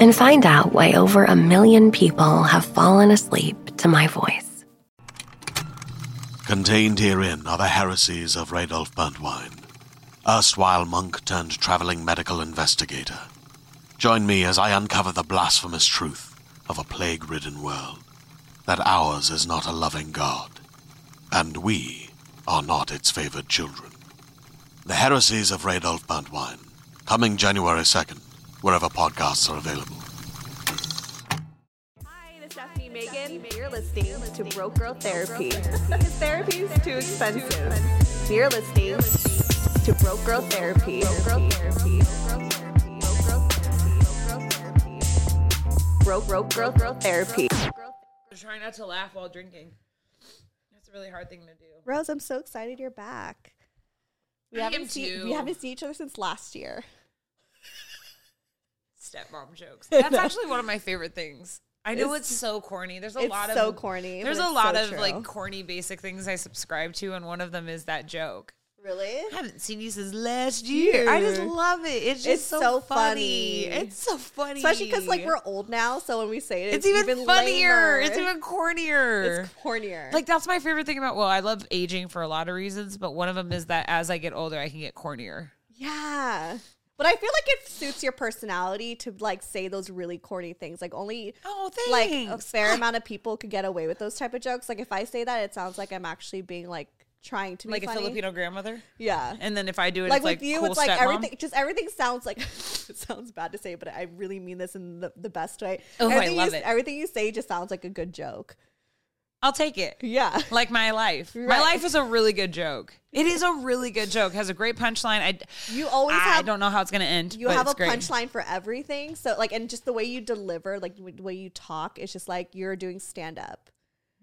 and find out why over a million people have fallen asleep to my voice. Contained herein are the heresies of Radolf Burntwine, erstwhile monk turned traveling medical investigator. Join me as I uncover the blasphemous truth of a plague ridden world that ours is not a loving God, and we are not its favored children. The Heresies of Radolf Burntwine, coming January 2nd, wherever podcasts are available. Hi, this is Stephanie Megan. You're listening to Broke Girl Therapy therapy is too expensive. You're listening to Broke Girl Therapy. Broke Girl Therapy. Broke Broke Girl Girl Therapy. Try not to laugh while drinking. That's a really hard thing to do. Rose, I'm so excited you're back. We I haven't am seen too. we haven't seen each other since last year. Stepmom jokes. That's actually one of my favorite things. I know It's- it's, so corny. There's a it's lot of so corny, There's a lot so of true. like corny basic things I subscribe to, and one of them is that joke. Really? I haven't seen you since last year. I just love it. It's just It's so, so funny. funny. It's so funny. Especially because like we're old now, so when we say it, It's, even, funnier. lamer. It's even cornier. it's cornier. like that's my favorite thing about well, I love aging for a lot of reasons, but one of them is that as I get older, I can get cornier. Yeah. But I feel like it suits your personality to like say those really corny things. Like only Oh, like a fair amount of people could get away with those type of jokes. Like if I say that, it sounds like I'm actually being like trying to be like a. Filipino grandmother. Yeah. And then if I do it, like with like you, cool it's like stepmom. everything. Just everything sounds like it sounds bad to say, but I really mean this in the, the best way. Oh, I love you, it. Everything you say just sounds like a good joke. I'll take it. Yeah. Like my life. My life is a really good joke. It is a really good joke. Has a great punchline. I You always have I have don't know how it's gonna end. you have a punchline for everything. So like, and just the way you deliver, like the way you talk, it's just like you're doing stand up.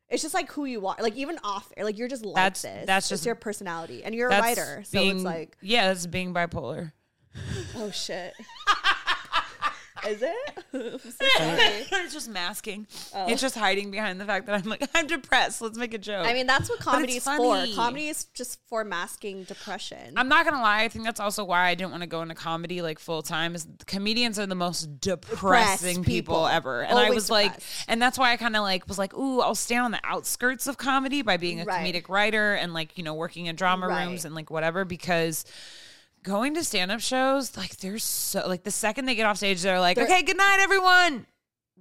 It's just like who you are. Like even off air, like you're just like That's- this. that's It's just- your personality, and you're a writer, so being- it's like, yeah, that's being bipolar. oh shit. Is it? I'm so sorry. it's just masking. Oh. It's just hiding behind the fact that I'm like I'm depressed. Let's make a joke. I mean, that's what comedy is for. Comedy is just for masking depression. I'm not gonna lie. I think that's also why I didn't want to go into comedy like full time. Is comedians are the most depressing people, people. ever, and I Always was like, and that's why I kind of like was like, ooh, I'll stay on the outskirts of comedy by being a Right. comedic writer and like you know working in drama Right. rooms and like whatever because. Going to stand up shows, like they're so like the second they get off stage, they're like, They're- okay, good night, everyone.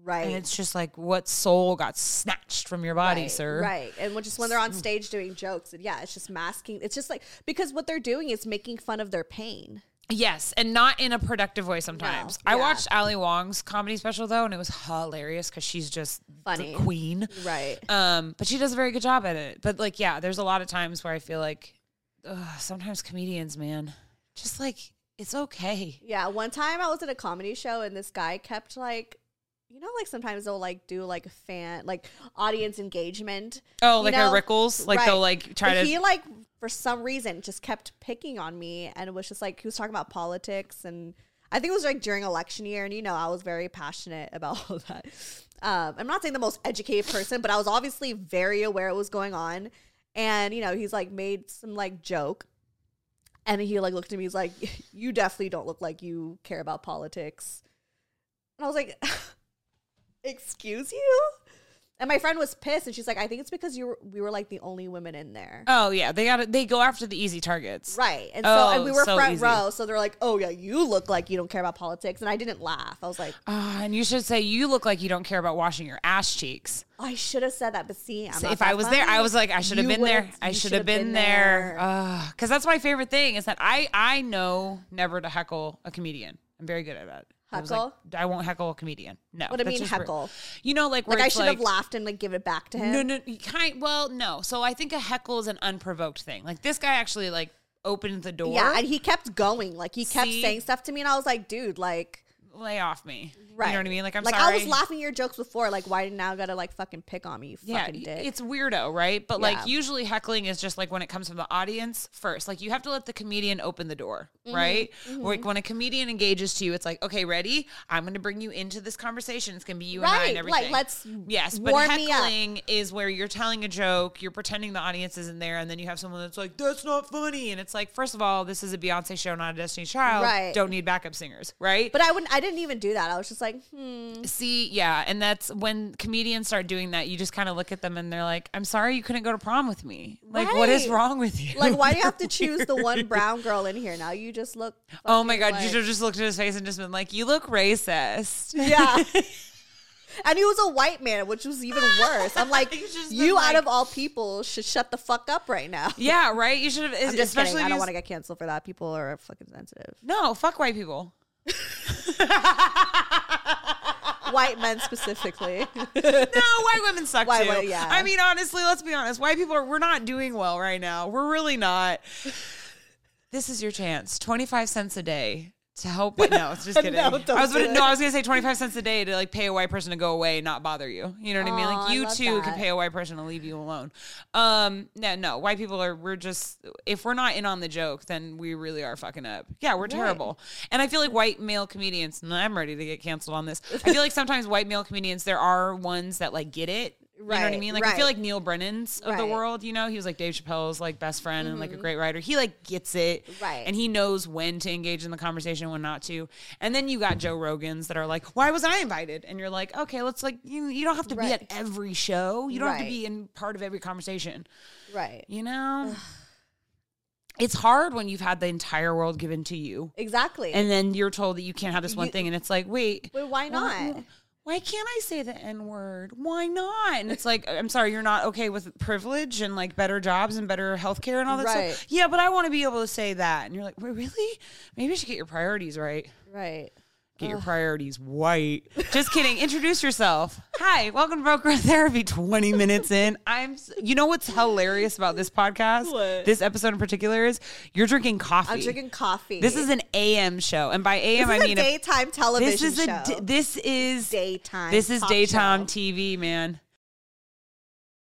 right. And it's just like, what soul got snatched from your body, right, sir? Right. And just when they're on stage doing jokes, and yeah, it's just masking. It's just like because what they're doing is making fun of their pain. Yes, and not in a productive way sometimes. I yeah. watched Ali Wong's comedy special though, and it was hilarious because she's just Funny. the queen. Right. Um, but she does a very good job at it. But like, yeah, there's a lot of times where I feel like ugh, sometimes comedians, man, just like it's okay. Yeah, one time I was at a comedy show and this guy kept like you know like sometimes they'll like do like fan like audience engagement. Oh, like know? a Rickles, like they'll like try But to. he like for some reason just kept picking on me and it was just like he was talking about politics and I think it was like during election year and you know I was very passionate about all that. Um, I'm not saying the most educated person, but I was obviously very aware what was going on. And you know, he's like made some like joke and he like looked at me, he's like, You definitely don't look like you care about politics. And I was like, Excuse you? And my friend was pissed and she's like, I think it's because you were we were like the only women in there. oh yeah, they got They go after the easy targets. Right. And so and Oh, we were so front easy. row, so they're like, "Oh yeah, you look like you don't care about politics." And I didn't laugh. I was like, Ah, and you should say you look like you don't care about washing your ass cheeks. "I should have said that." But see, I'm So if I was there, I was like, I should have been there. I should have been, there. Because that's my favorite thing is that I I know never to heckle a comedian. I'm very good at that. I like, Heckle? I won't heckle a comedian. No. What do you mean just rude. heckle? You know, like where Like I should have laughed and like give it back to him. No, no, you kind. Well, no. So I think a heckle is an unprovoked thing. Like this guy actually like opened the door. Yeah, and he kept going. Like he kept See? saying stuff to me, and I was like, "Dude, like." Lay off me. Right. You know what I mean? Like I'm like sorry. I was laughing at your jokes before. Like, why now gotta like fucking pick on me? You yeah, fucking dick. it's weirdo, right? But Yeah. like usually heckling is just like when it comes from the audience first. Like you have to let the comedian open the door, Mm-hmm. right? Like when a comedian engages to you, it's like, okay, ready? I'm to bring you into this conversation. It's to be you and I and everything. Like, let's Yes, but warm me up. heckling is where you're telling a joke, you're pretending the audience isn't there, and then you have someone that's like, "That's not funny," and it's like, first of all, this is a Beyonce show, not a Destiny's Child. Right. Don't need backup singers, right? But I wouldn't. I didn't even do that. I was just like, hmm. See, yeah, and that's when comedians start doing that. You just kind of look at them and they're like, "I'm sorry, you couldn't go to prom with me. Like, what is wrong with you? Like, why do you have to choose the one brown girl in here? Now you just look. oh my god, fucking you should have just looked at his face and just been like, "You look racist." Yeah. And he was a white man, which was even worse. I'm like, You you out of all people should shut the fuck up right now. yeah, right. You should have, I'm just especially. kidding. I don't want to get canceled for that. People are fucking sensitive. No, fuck white people. White men specifically. no, white women suck White too. wo- yeah. I mean, honestly, let's be honest. White people are we're not doing well right now. We're really not. This is your chance. Twenty five cents a day to help. Wait, no, just kidding. No, I was gonna, no, I was gonna say twenty five cents a day to like pay a white person to go away and not bother you. You know what I mean? Like you too can pay a white person to leave you alone. Um, no, no, white people are. We're just if we're not in on the joke, then we really are fucking up. Yeah, we're terrible. And I feel like white male comedians. I'm ready to get canceled on this. I feel like sometimes white male comedians there are ones that like get it. You know what I mean? Like I feel like Neal Brennan's of the Right. Mm-hmm. world. You know, he was like Dave Chappelle's like best friend and like a great writer. He like gets it, Right. And he knows when to engage in the conversation, when not to. And then you got Joe Rogans that are like, "Why was I invited?" And you're like, "Okay, let's like you. You don't have to be at every show. You don't have to be in part of every conversation. right. You know." It's hard when you've had the entire world given to you, Exactly. and then you're told that you can't have this one You- thing, and it's like, wait, Wait, why not? why- why can't I say the N word? Why not? And it's like, I'm sorry, you're not okay with privilege and like better jobs and better healthcare and all that Right. stuff. Yeah, but I want to be able to say that. And you're like, "Wait, really? Maybe you should get your priorities right. right. Get your priorities white. Just kidding. Introduce yourself. Hi, welcome to Broke Girl Therapy. 20 minutes in. I'm, s- you know what's hilarious about this podcast? What? This episode in particular is you're drinking coffee. I'm drinking coffee. This is an AM show. And by AM, This is mean a daytime television this is a show. d- this is daytime. this is talk daytime show. TV, man.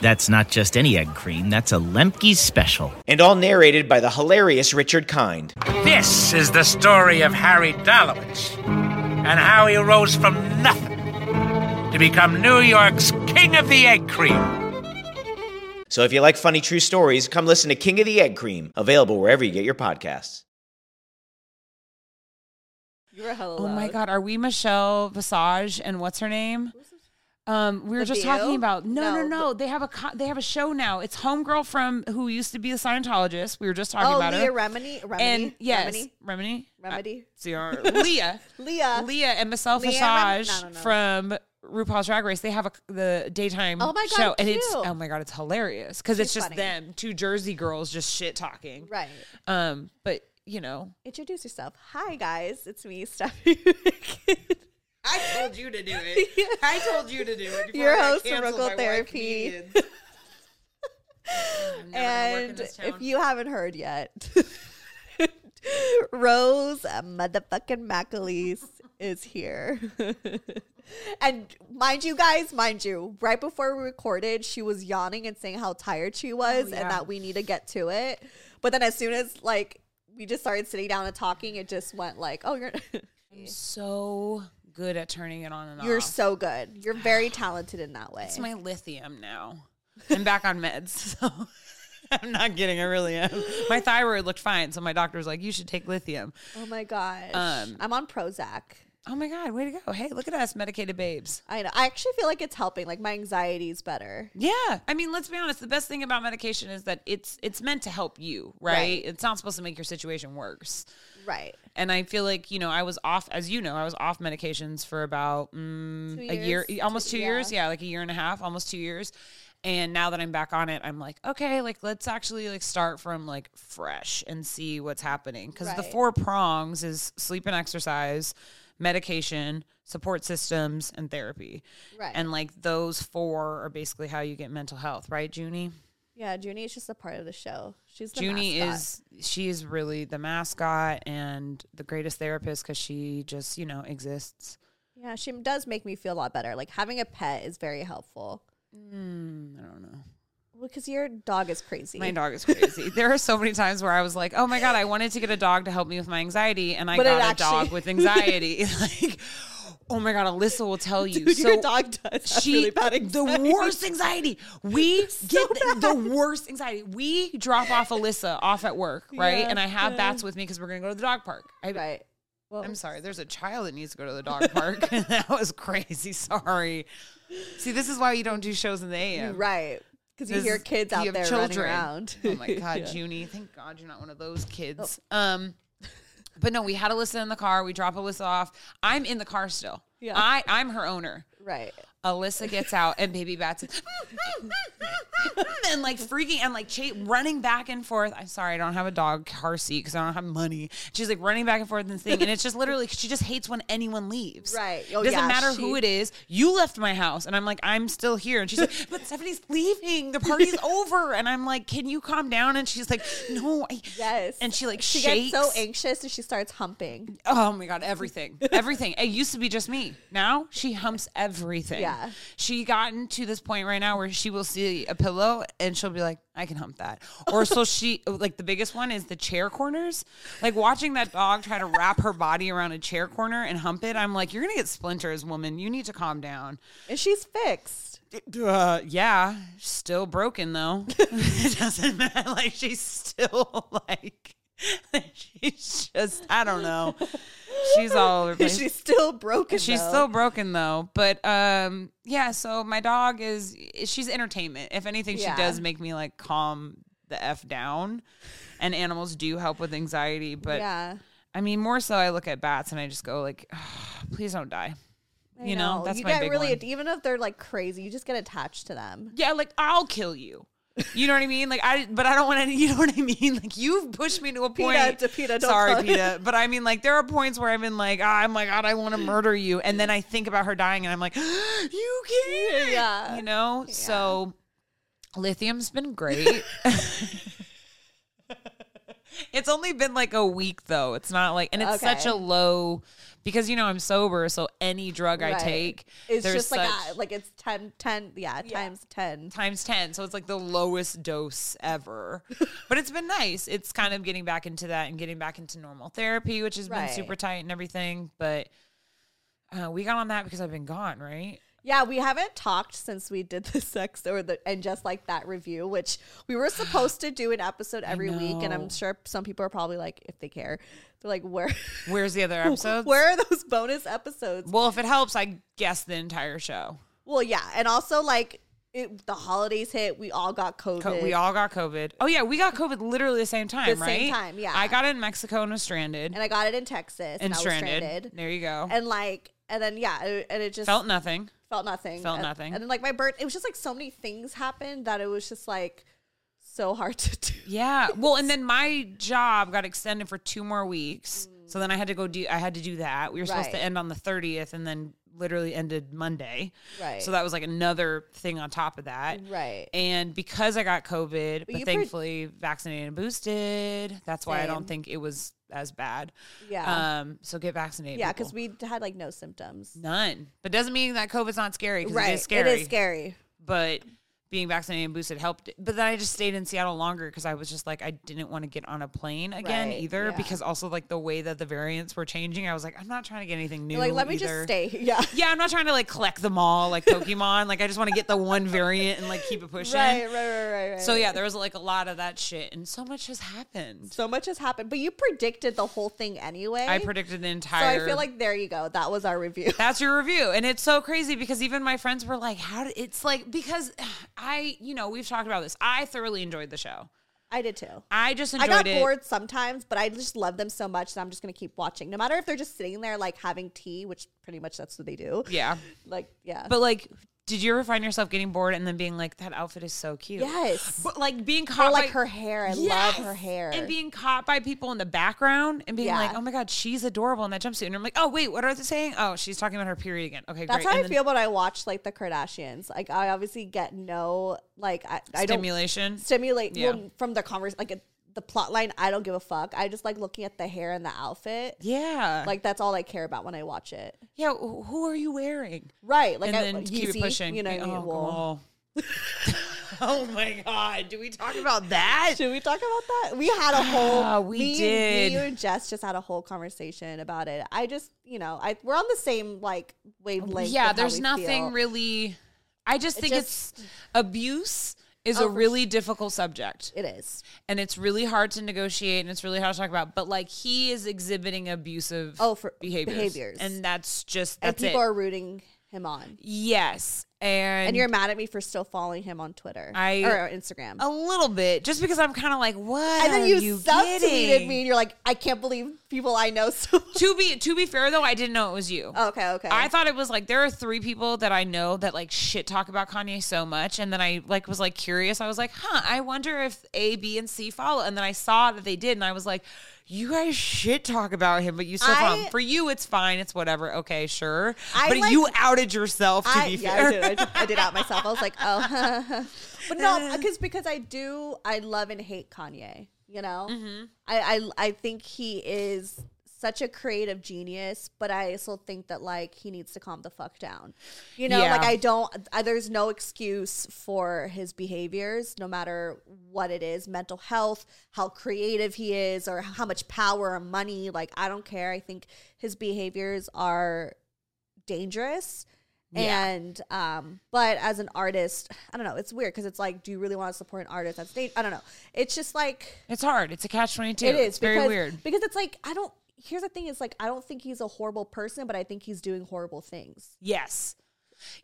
That's not just any egg cream, that's a Lemke's special. and all narrated by the hilarious Richard Kind. This is the story of Harry Dalowitz and how he rose from nothing to become New York's King of the Egg Cream. So if you like funny true stories, come listen to King of the Egg Cream, available wherever you get your podcasts. You were hella Oh my loud. god, are we Michelle Visage and what's her name? Um, we were The just View? talking about no, no, No, no. They have a co- they have a show now. It's Homegirl from who used to be a Scientologist. We were just talking Oh, about Leah her. Remini. Remini. and yes, Remini. Remini, Remedy. Our Leah, Leah. Leah, and Michelle Rem- Visage no, no, no. from RuPaul's Drag Race. They have a the daytime Oh my God, show, and it's oh my god, it's hilarious because it's just funny. them, two Jersey girls, just shit talking. Right. Um, but you know, Introduce yourself. Hi guys, it's me, Stephanie. I told you to do it. I told you to do it. before Your host of canceled Rookle by white Therapy. comedians. I'm never gonna work in and if you haven't heard yet, Rose uh, motherfucking McAleese is here. and mind you guys, mind you, right before we recorded, she was yawning and saying how tired she oh, was Oh, yeah. and that we need to get to it. But then as soon as like we just started sitting down and talking, it just went like, "Oh, you're so good at turning it on and off, you're off. so good. You're very talented in that way." It's my lithium now. I'm back on meds, so I'm not kidding. I really am. My thyroid looked fine, so my doctor was like, "You should take lithium." oh my gosh. Um, I'm on Prozac. Oh my god, way to go! Hey, look at us, medicated babes. I know. I actually feel like it's helping. Like my anxiety's better. Yeah, I mean, let's be honest. The best thing about medication is that it's it's meant to help you, right? Right. It's not supposed to make your situation worse. Right. And I feel like you know I was off, as you know, I was off medications for about mm, a year, almost two Two- years, yeah. yeah, like a year and a half, almost two years. And now that I'm back on it, I'm like, okay, like let's actually like start from like fresh and see what's happening because the four prongs is sleep and exercise, medication, support systems, and therapy. Right. And like those four are basically how you get mental health, right, Junie? Yeah, Junie is just a part of the show. She's Junie mascot. is she is really the mascot and the greatest therapist because she just you know exists. Yeah, she does make me feel a lot better. Like having a pet is very helpful. Mm, I don't know. Well, because your dog is crazy. My dog is crazy. there are so many times where I was like, "Oh my god, I wanted to get a dog to help me with my anxiety, and I But got a actually- dog with anxiety." like, oh my god, Alyssa will tell you. Dude, so your dog does she really bad the worst anxiety. We get the, the worst anxiety. We drop off Alyssa off at work, right? Yeah, and I have yeah. bats with me because we're gonna go to the dog park. I, Right. Well, I'm sorry. There's a child that needs to go to the dog park. that was crazy. Sorry. See, this is why you don't do shows in the AM. Right. Because you hear kids you out have there running around. Oh my god, Yeah. Oh. Junie! Thank God you're not one of those kids. Um, but no, we had Alyssa in the car. We drop Alyssa off. I'm in the car still. Yeah. I I'm her owner. Right. Alyssa gets out and baby bats and like freaking and like cha- running back and forth. I'm sorry, I don't have a dog car seat because I don't have money. She's like running back and forth and thing, and it's just literally she just hates when anyone leaves. Right. Oh, it doesn't yeah, matter she- who it is. You left my house, and I'm like, I'm still here, and she's like, but Stephanie's leaving. The party's over, and I'm like, can you calm down? And she's like, no. I, Yes. And she like she shakes. gets so anxious and she starts humping. Oh my god, everything. Everything. it used to be just me. Now she humps everything. Yeah. She gotten to this point right now where she will see a pillow and she'll be like, I can hump that. Or so she like the biggest one is the chair corners. Like watching that dog try to wrap her body around a chair corner and hump it, I'm like, you're gonna get splinters, woman. You need to calm down. And she's fixed. Uh, yeah, still broken though. it doesn't matter. Like she's still like she's just I don't know. She's all over place. she's still broken. She's though. still broken though. But um yeah, so my dog is she's entertainment. If anything, Yeah. she does make me like calm the F down. And animals do help with anxiety, but yeah. I mean more so I look at bats and I just go like, please don't die. I You know, that's you my get big really one. even if they're like crazy, you just get attached to them. Yeah, like I'll kill you. You know what I mean? Like I, but I don't want to. You know what I mean? Like you've pushed me to a point. PETA, to PETA, Sorry, PETA. But I mean, like there are points where I've been like, ah, oh my god, I want to murder you, and then I think about her dying, and I'm like, you can't. Yeah. You know. So lithium's been great. it's only been like a week though. It's not like, and it's such a low because you know I'm sober, so any drug I take, It's there's just like a, like it's 10, 10 yeah, times ten. times 10 so it's like the lowest dose ever. But it's been nice. It's kind of getting back into that and getting back into normal therapy which has Right. been super tight and everything. But uh, we got on that because i've been gone right Yeah, we haven't talked since we did the sex or the and just like that review, which we were supposed to do an episode every week, and. I'm sure some people are probably like, if they care, they're like, where, where's the other episodes where are those bonus episodes? well if it helps i guess the entire show Well, yeah, and also like it, the holidays hit, we all got COVID. Co- we all got covid oh yeah we got covid literally the same time The right same time, yeah. i got it in mexico and was stranded and I got it in Texas, and, and stranded. stranded, there you go and like, and then yeah, it- and it just felt nothing felt nothing, Felt and, nothing. and then like my birth, it was just like so many things happened that it was just like so hard to do. Yeah. Well, and then my job got extended for two more weeks. So then I had to go do I had to do that. We were supposed to end on the 30th and then literally ended Monday. Right. So that was like another thing on top of that. Right. And because I got COVID, but pre- thankfully vaccinated and boosted, that's why I don't think it was as bad. Yeah. Um so get vaccinated. yeah, because we had like no symptoms. none. But doesn't mean that COVID's not scary Right. it is scary. It is scary. But being vaccinated and boosted helped. But then I just stayed in Seattle longer because I was just like I didn't want to get on a plane again Right, either yeah. because also like the way that the variants were changing, I was like I'm not trying to get anything new. You're like, let me just stay. Yeah. Yeah, I'm not trying to like collect them all like Pokemon. like I just want to get the one variant and like keep it pushing. Right, right, right, right, right. So yeah, there was like a lot of that shit, and so much has happened. So much has happened, but you predicted the whole thing anyway. I predicted the entire. So. I feel like there you go. That was our review. That's your review. And it's so crazy because even my friends were like, how did it's like, because I, you know, we've talked about this. I thoroughly enjoyed the show. I did too. I just I got it. bored sometimes, but I just love them so much that I'm just gonna keep watching. No matter if they're just sitting there like having tea, which pretty much that's what they do. Yeah. Like yeah. But like, did you ever find yourself getting bored and then being like, that outfit is so cute? yes. But like being Or caught like by, her hair. I Yes! love her hair. And being caught by people in the background and being Yeah. like, oh my God, she's adorable in that jumpsuit. And I'm like, oh, wait, what are they saying? Oh, she's talking about her period again. Okay, That's great. how And I then feel when I watch like the Kardashians. Like I obviously get no like I, I don't Stimulation. stimulate Yeah. well, from the conversation. like it, the plot line. I don't give a fuck. I just like looking at the hair and the outfit. Yeah. Like that's all I care about when I watch it. yeah, who are you wearing? Right. Like and I, then keep it pushing. You know what I mean? Oh, Well, oh my god! Do we talk about that? Should we talk about that? We had a whole. Ah, we me did. Me and Jess just had a whole conversation about it. I just, you know, I we're on the same like wavelength. yeah, there's nothing feel. really. I just It think just- it's abuse is Oh, a really difficult subject. It is. and it's really hard to negotiate and it's really hard to talk about. But like he is exhibiting abusive Oh, for behaviors, behaviors. and that's just And people it. are rooting him on. yes, and And you're mad at me for still following him on Twitter I- or Instagram. a little bit just because I'm kind of like, what? and then you, you subtweeted me, and you're like, I can't believe people I know. So To be to be fair though, I didn't know it was you. Oh, okay, okay. I thought it was like there are three people that I know that like shit talk about Kanye so much, and then I like was like curious. I was like, huh, I wonder if A, B, and C follow. And then I saw that they did, and I was like, you guys shit talk about him, but you still I- For you, it's fine, it's whatever. Okay, sure. I but like- you outed yourself to I, be yeah, fair. I did. I did, I did out myself. I was like, oh, but no, because because I do, I love and hate Kanye. You know, Mm-hmm. I, I I think he is such a creative genius, but I also think that like he needs to calm the fuck down. You know, Yeah. like I don't. I, there's no excuse for his behaviors, no matter what it is, mental health, how creative he is, or how much power or money. Like I don't care. I think his behaviors are dangerous. Yeah. And um, but as an artist, I don't know. It's weird because it's like, do you really want to support an artist that's stage? I don't know. It's just like it's hard. It's a catch twenty two. it is It's very weird. because it's like I don't. Here's the thing: is like I don't think he's a horrible person, but I think he's doing horrible things. Yes.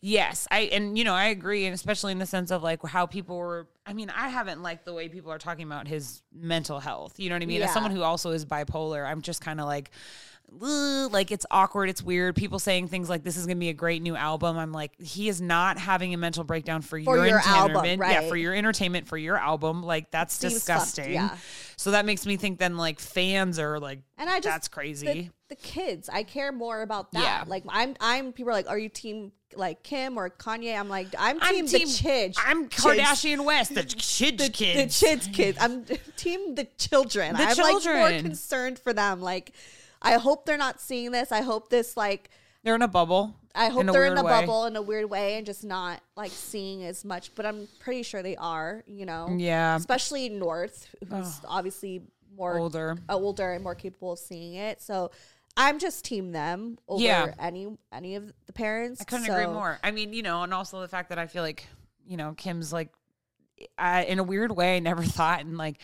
Yes. I and you know, I agree, and especially in the sense of like how people were I mean, I haven't liked the way people are talking about his mental health. You know what I mean? As someone who also is bipolar, I'm just kind of like like it's awkward, it's weird. People saying things like this is gonna be a great new album. I'm like, he is not having a mental breakdown for, For your, your album, entertainment. Yeah, for your entertainment, for your album. Like that's Seems disgusting. fucked, yeah. So that makes me think then like fans are like And I just that's crazy. The, the kids, I care more about that. Yeah. Like I'm, I'm. People are like, are you team like Kim or Kanye? I'm like, I'm I'm team, team- the Chidge. I'm. Kardashian West, the Chidge the, kids. The Chids kids. I'm team the children. The I'm like more concerned for them. Like, I hope they're not seeing this. I hope this like. They're in a bubble. I hope in they're in a way. bubble in a weird way and just not like seeing as much. But I'm pretty sure they are. You know. Yeah. Especially North, who's obviously more Older. uh, older and more capable of seeing it. So. I'm just team them over Yeah. any any of the parents. I couldn't agree more. I mean, you know, and also the fact that I feel like, you know, Kim's like, I, in a weird way, I never thought and like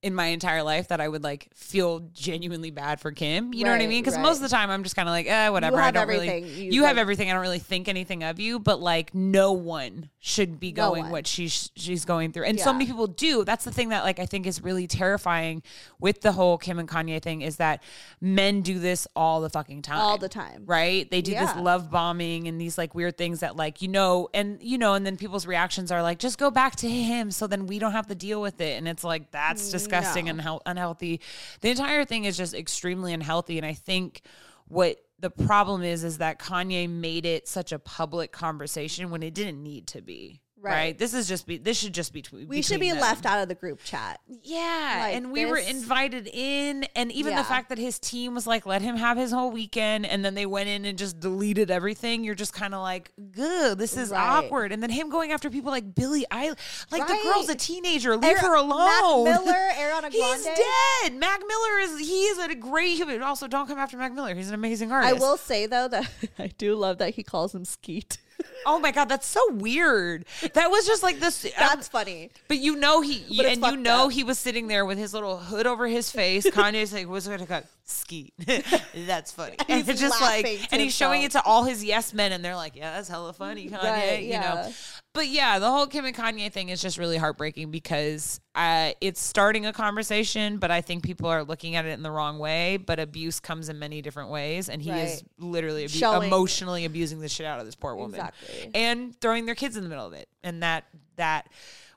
in my entire life that I would like feel genuinely bad for Kim. You know what I mean? Because right. most of the time I'm just kind of like, eh, whatever. I don't everything. really. You, You, have like- everything. I don't really think anything of you, but like no one should be going one. what she's she's going through, and so many people do. That's the thing that like I think is really terrifying with the whole Kim and Kanye thing is that men do this all the fucking time, all the time. right? They do this love bombing and these like weird things that like you know, and you know, and then people's reactions are like, just go back to him, so then we don't have to deal with it. And it's like that's disgusting No. and hel- unhealthy. The entire thing is just extremely unhealthy, and I think what the problem is is that Kanye made it such a public conversation when it didn't need to be. Right. Right. This is just be. This should just be. Tw- We should be them. left out of the group chat. Yeah, Like and we were invited in, and even Yeah. the fact that his team was like, "Let him have his whole weekend," and then they went in and just deleted everything. You're just kind of like, "Good, this is Right. awkward." And then him going after people like Billie, I like the girl's a teenager. Leave her alone. Mac. Miller, Ariana He's dead. Mac Miller is he is a great human. Also, don't come after Mac Miller. He's an amazing artist. I will say though that I do love that he calls him Skete. Oh my god, that's so weird. That was just like this. Um, that's funny. But you know he But it's and you fucked know up. he was sitting there with his little hood over his face. Kanye's like, "What's going to cut? Skete." that's funny. And he's it's just like, laughing to and he's showing it to all his yes men, and they're like, "Yeah, that's hella funny, Kanye." Right, You know. But yeah, the whole Kim and Kanye thing is just really heartbreaking because uh, it's starting a conversation, but I think people are looking at it in the wrong way. But abuse comes in many different ways, and he is literally abu- Showing- emotionally abusing the shit out of this poor woman Exactly. and throwing their kids in the middle of it and that that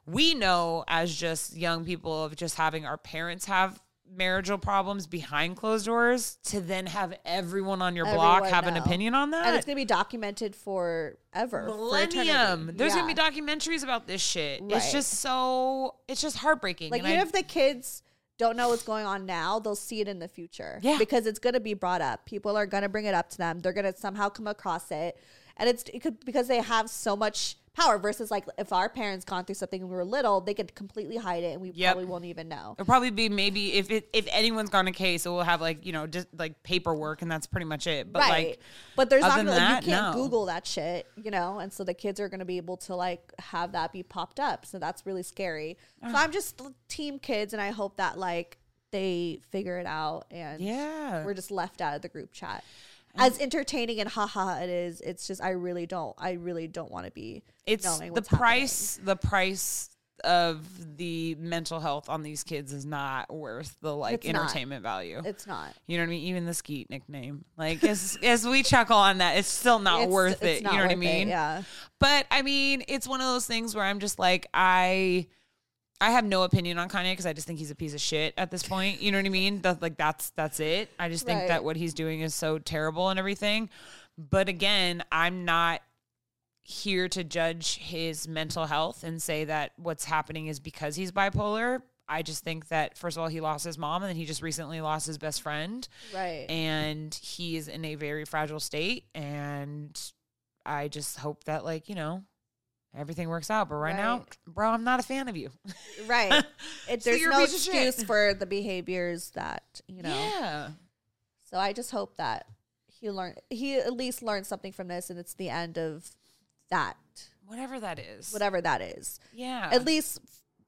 we know as just young people of just having our parents have marital problems behind closed doors to then have everyone on your block Everyone have an opinion on that. and it's gonna be documented forever. millennium eternity. there's Yeah. gonna be documentaries about this shit it's just so it's just heartbreaking like and even I- if the kids don't know what's going on now, they'll see it in the future. Yeah. because it's gonna be brought up. People are gonna bring it up to them. They're gonna somehow come across it, and it's it could because they have so much power. Versus like if our parents gone through something when we were little, they could completely hide it, and we Yep. probably won't even know. It'll probably be maybe if it if anyone's gone a case, it will have like you know just like paperwork and that's pretty much it. But right. like, but there's not gonna, like, you can't no. Google that shit, you know, and so the kids are gonna be able to like have that be popped up. So that's really scary. So I'm just team kids, and I hope that like they figure it out and Yeah. we're just left out of the group chat. Mm. As entertaining and haha it is, it's just I really don't I really don't want to be it's the what's happening. price the price of the mental health on these kids is not worth the like It's not. entertainment value. It's not. You know what I mean? Even the Skete nickname, like as as we chuckle on that, it's still not It's- worth it's it. not you know what I worth it, mean? yeah. But I mean, it's one of those things where I'm just like, I, I have no opinion on Kanye because I just think he's a piece of shit at this point. You know what I mean? That like that's that's it. I just think Right. that what he's doing is so terrible and everything. But again, I'm not here to judge his mental health and say that what's happening is because he's bipolar. I just think that first of all, he lost his mom, and then he just recently lost his best friend, Right. and he is in a very fragile state. And I just hope that, like you know, everything works out. But right, now, bro, I'm not a fan of you. Right. It, So there's you're no excuse for the behaviors that, you know. Yeah. So I just hope that he learned he at least learned something from this and it's the end of that. Whatever that is. Whatever that is. Yeah. At least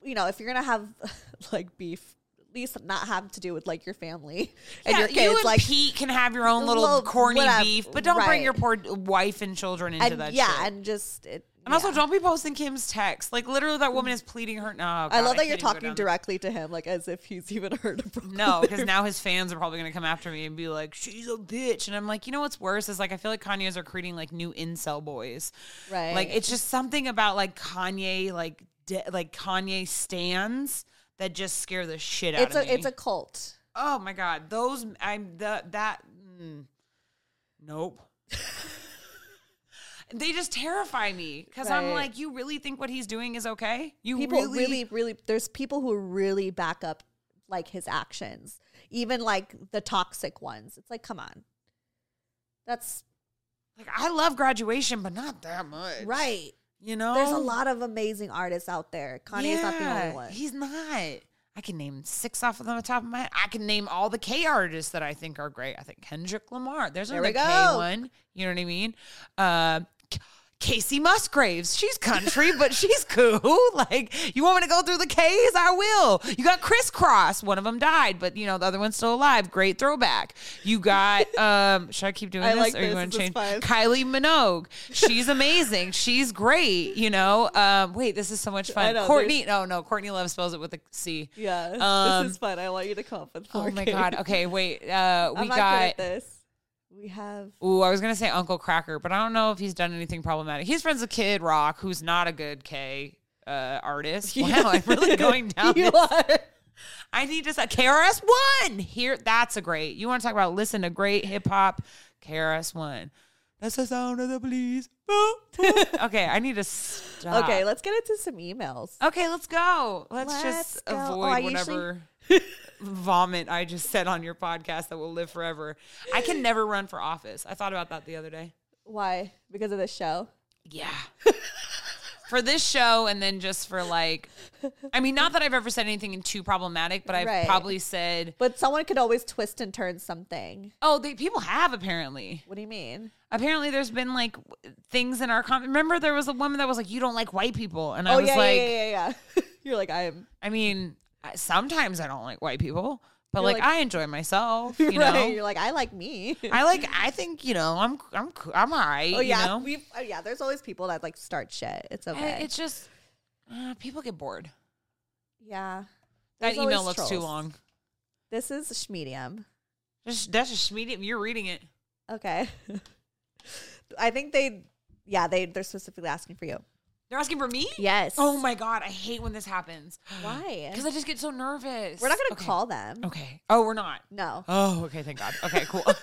you know, if you're gonna have like beef, at least not have to do with like your family and yeah, your kids. you and like Pete can have your own little Little corny whatever, beef, but don't bring your poor wife and children into and that yeah, shit. and just it And also, don't be posting Kim's text. Like literally, that woman is pleading her. No, I love that can't you're even go talking down directly to him, like as if he's even heard of Brooklyn. No, because now his fans are probably going to come after me and be like, "She's a bitch," and I'm like, you know what's worse is like I feel like Kanye's are creating like new incel boys. Right. Like it's just something about like Kanye, like de- like Kanye stands that just scare the shit out it's of a me. it's a cult. oh my god, those I'm the that. Mm, nope. they just terrify me because I'm like, you really think what he's doing is okay? You people really, really, really, there's people who really back up like his actions, even like the toxic ones. It's like, come on, that's like I love graduation, but not that much, right. You know, There's a lot of amazing artists out there. Kanye's not the only one. He's not. I can name six off of the top of my head. I can name all the K artists that I think are great. I think Kendrick Lamar. There's There another K one. You know what I mean? Uh, Kacey Musgraves. She's country, but she's cool. Like, you want me to go through the K's? I will. You got Kris Kross. One of them died, but you know the other one's still alive. Great throwback. You got. um Should I keep doing I this, like or you want to change? Kylie Minogue. She's amazing. She's great. You know. Um, wait, this is so much fun. know, Courtney. No, no. Courtney Love spells it with a C. yeah, Um, this is fun. I want you to with Oh my god. Okay, wait. Uh, we got. this. We have Ooh, I was gonna say Uncle Kracker, but I don't know if he's done anything problematic. He's friends with Kid Rock, who's not a good K uh, artist. Wow, I'm really going down. you this. are. I need to say KRS One here. That's a great. You want to talk about listen to great hip hop? KRS One. That's the sound of the police. Okay, I need to stop. Okay, let's get into some emails. Okay, let's go. Let's, Let's just go. avoid Oh, I usually- whatever vomit I just said on your podcast that will live forever. I can never run for office. I thought about that the other day. Why? Because of the show? Yeah. for this show and then just for like I mean not that I've ever said anything too problematic, but I've Right. probably said But someone could always twist and turn something. Oh, they people have apparently. What do you mean? Apparently there's been like things in our com- remember there was a woman that was like you don't like white people and I oh was yeah, like yeah, yeah, yeah, yeah. You're like I am. I mean sometimes I don't like white people, but You're like, like- I enjoy myself, you right. know. You're like I like me. I like I think, you know, I'm I'm I'm all right, oh yeah, you know. we oh, yeah. There's always people that like start shit. It's I- okay. It's just uh, people get bored. yeah. That email looks too long. This is Schmedium. That's just medium. You're reading it. Okay. I think they, yeah, they they're specifically asking for you. They're asking for me? Yes. Oh my god, I hate when this happens. Why? Because I just get so nervous. We're not gonna Okay. call them. Okay. Oh, we're not. No. Oh, okay. Thank God. Okay, cool.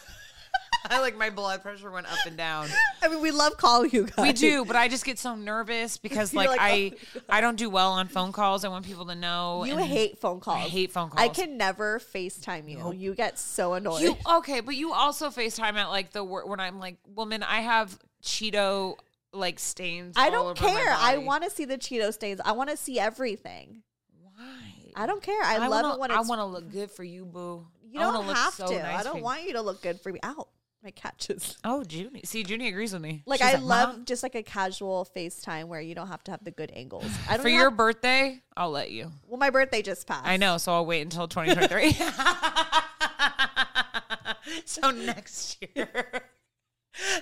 I like my blood pressure went up and down. I mean, we love calling you guys. We do, but I just get so nervous because like, like, I oh I don't do well on phone calls. I want people to know. You hate phone calls. I hate phone calls. I can never FaceTime you. You get so annoyed. You okay? But you also FaceTime at like the when I'm like, woman, I have Cheeto like stains. I don't care. I want to see the Cheeto stains. I want to see everything. Why? I don't care. I, love wanna, it when I want to look good for you, boo. you I don't have so to. nice I don't want you to look good for me. Out. My catches. Oh, Junie. See, Junie agrees with me. Like She's I love "Mom, just like a casual FaceTime where you don't have to have the good angles. I don't for have- your birthday. I'll let you. well, my birthday just passed. I know, so I'll wait until 2023. so next year.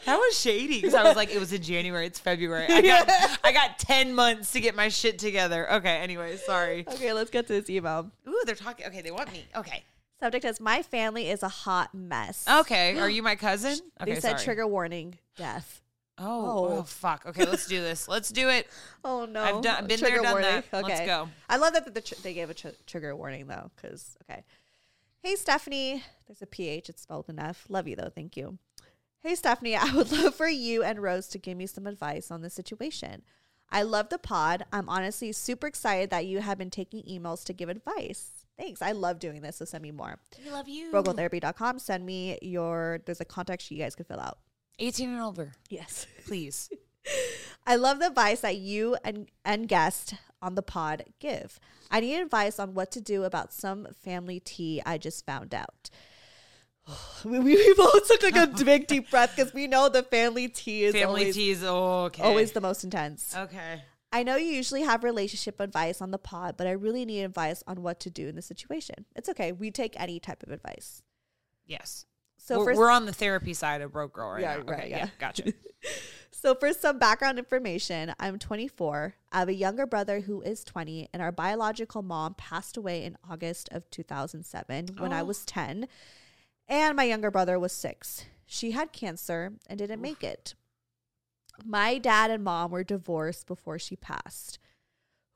That was shady because I was like, it was in January. It's February. I got, I got ten months to get my shit together. Okay. Anyway, sorry. Okay, let's get to this email. Ooh, they're talking. Okay, they want me. Okay. Subject is my family is a hot mess. Okay. Are you my cousin? Okay. they said sorry. trigger warning, death. Oh, Oh. oh, fuck. Okay, let's do this. Let's do it. Oh no! I've done- been there, done that. Let's go. I love that the, tr- they gave a tr- trigger warning though, because okay. Hey Stephanie, there's a ph. It's spelled F. Love you though. Thank you. Hey Stephanie, I would love for you and Rose to give me some advice on this situation. I love the pod. I'm honestly super excited that you have been taking emails to give advice. Thanks. I love doing this, so send me more. We love you. Rogotherapy.com. Send me your, there's a contact sheet you guys can fill out. 18 and over. Yes. Please. I love the advice that you and, and guest on the pod give. I need advice on what to do about some family tea I just found out. we, we both took like a big deep breath because we know the family tea is Family always, teas. Oh, okay. always the most intense. Okay. I know you usually have relationship advice on the pod, but I really need advice on what to do in the situation. It's okay. We take any type of advice. Yes. So we're, we're on the therapy side of broke girl right Yeah, now. right, Okay, yeah. yeah. Gotcha. So, for some background information, I'm 24. I have a younger brother who is 20, and our biological mom passed away in August of 2007 when I Oh. was 10, and my younger brother was six. She had cancer and didn't make it. My dad and mom were divorced before she passed.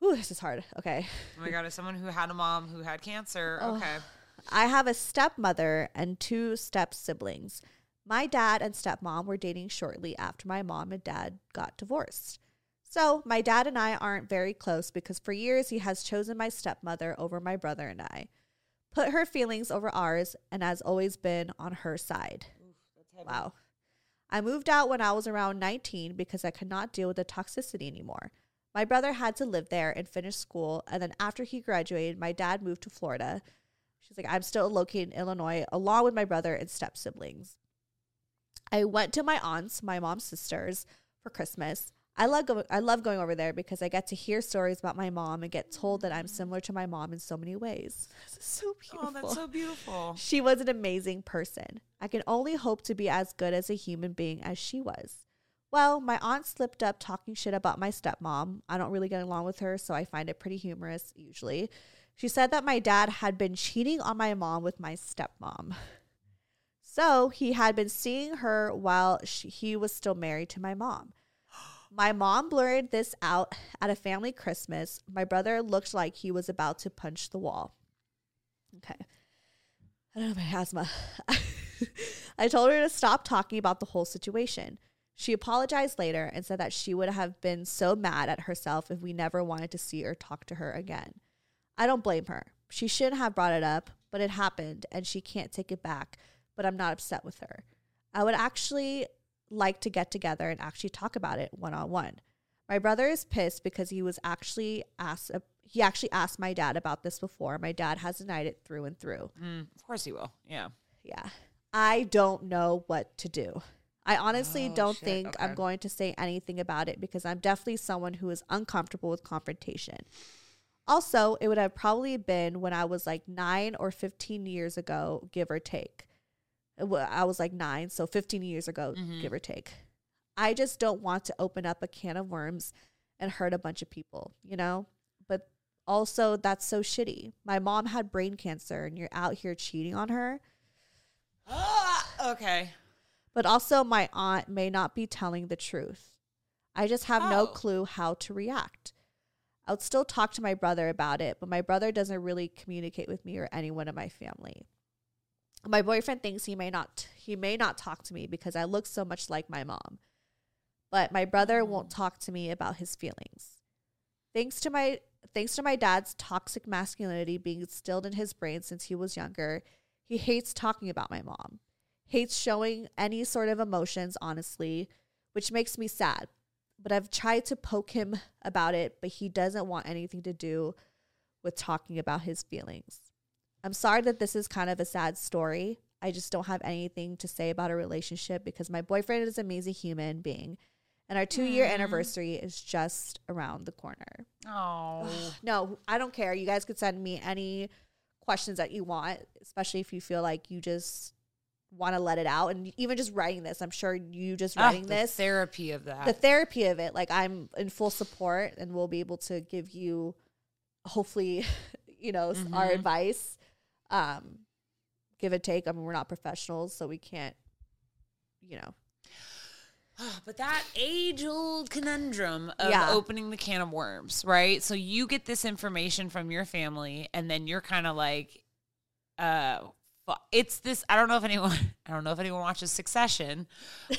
Ooh, this is hard. Okay. Oh my god, as someone who had a mom who had cancer, Oh. okay. I have a stepmother and two step siblings. My dad and stepmom were dating shortly after my mom and dad got divorced. So, my dad and I aren't very close because for years he has chosen my stepmother over my brother and I, put her feelings over ours, and has always been on her side. Wow. I moved out when I was around 19 because I could not deal with the toxicity anymore. My brother had to live there and finish school, and then after he graduated, my dad moved to Florida. She's like, I'm still located in Illinois along with my brother and step siblings. I went to my aunt's, my mom's sisters, for Christmas. I love go- I love going over there because I get to hear stories about my mom and get told that I'm similar to my mom in so many ways. This is so beautiful. Oh, that's so beautiful. She was an amazing person. I can only hope to be as good as a human being as she was. Well, my aunt slipped up talking shit about my stepmom. I don't really get along with her, so I find it pretty humorous usually. She said that my dad had been cheating on my mom with my stepmom. So he had been seeing her while she, he was still married to my mom. My mom blurted this out at a family Christmas. My brother looked like he was about to punch the wall. Okay. I don't know my asthma. I told her to stop talking about the whole situation. She apologized later and said that she would have been so mad at herself if we never wanted to see or talk to her again. I don't blame her. She shouldn't have brought it up, but it happened and she can't take it back, but I'm not upset with her. I would actually like to get together and actually talk about it one on one. My brother is pissed because he was actually asked he actually asked my dad about this before. My dad has denied it through and through. Mm, of course he will. Yeah. Yeah. I don't know what to do. I honestly Oh, don't shit. think I'm going to say anything about it because I'm definitely someone who is uncomfortable with confrontation. Also, it would have probably been when I was like nine or 15 years ago, give or take. Wa- I was like nine, so 15 years ago, Mhm. give or take. I just don't want to open up a can of worms and hurt a bunch of people, you know? But also, that's so shitty. My mom had brain cancer and you're out here cheating on her. Okay. But also, my aunt may not be telling the truth. I just have no Oh. clue how to react. I would still talk to my brother about it, but my brother doesn't really communicate with me or anyone in my family. My boyfriend thinks he may not he may not talk to me because I look so much like my mom. But my brother won't mm. talk to me about his feelings. Thanks to my thanks to my dad's toxic masculinity being instilled in his brain since he was younger, he hates talking about my mom. Hates showing any sort of emotions, honestly, which makes me sad. But I've tried to poke him about it, but he doesn't want anything to do with talking about his feelings. I'm sorry that this is kind of a sad story. I just don't have anything to say about a relationship because my boyfriend is an amazing human being. And our two year Mm. anniversary is just around the corner. Oh. No, I don't care. You guys could send me any questions that you want, especially if you feel like you just want to let it out. And even just writing this, I'm sure you just Ah, writing the this, therapy of that. the therapy of it, like I'm in full support and we'll be able to give you, hopefully, you know, s our advice. Um, give and take. I mean, we're not professionals, so we can't, you know. But that age old conundrum of Yeah. opening the can of worms, right? So you get this information from your family, and then you're kind of like, uh, it's this. I don't know if anyone, I don't know if anyone watches Succession,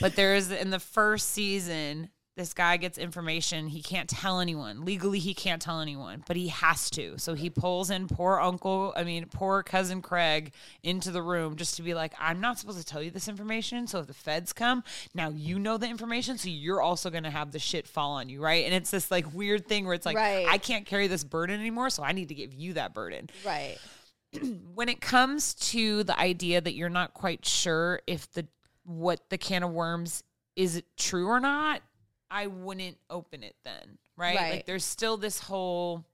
but there is in the first season, this guy gets information he can't tell anyone. Legally, he can't tell anyone, but he has to. So he pulls in poor uncle, I mean, poor cousin Craig into the room just to be like, I'm not supposed to tell you this information. So if the feds come, now you know the information. So you're also going to have the shit fall on you, right? And it's this like weird thing where it's like, Right. I can't carry this burden anymore. So I need to give you that burden Right. when it comes to the idea that you're not quite sure if the what the can of worms is it true or not, I wouldn't open it then, right? Right. Like there's still this whole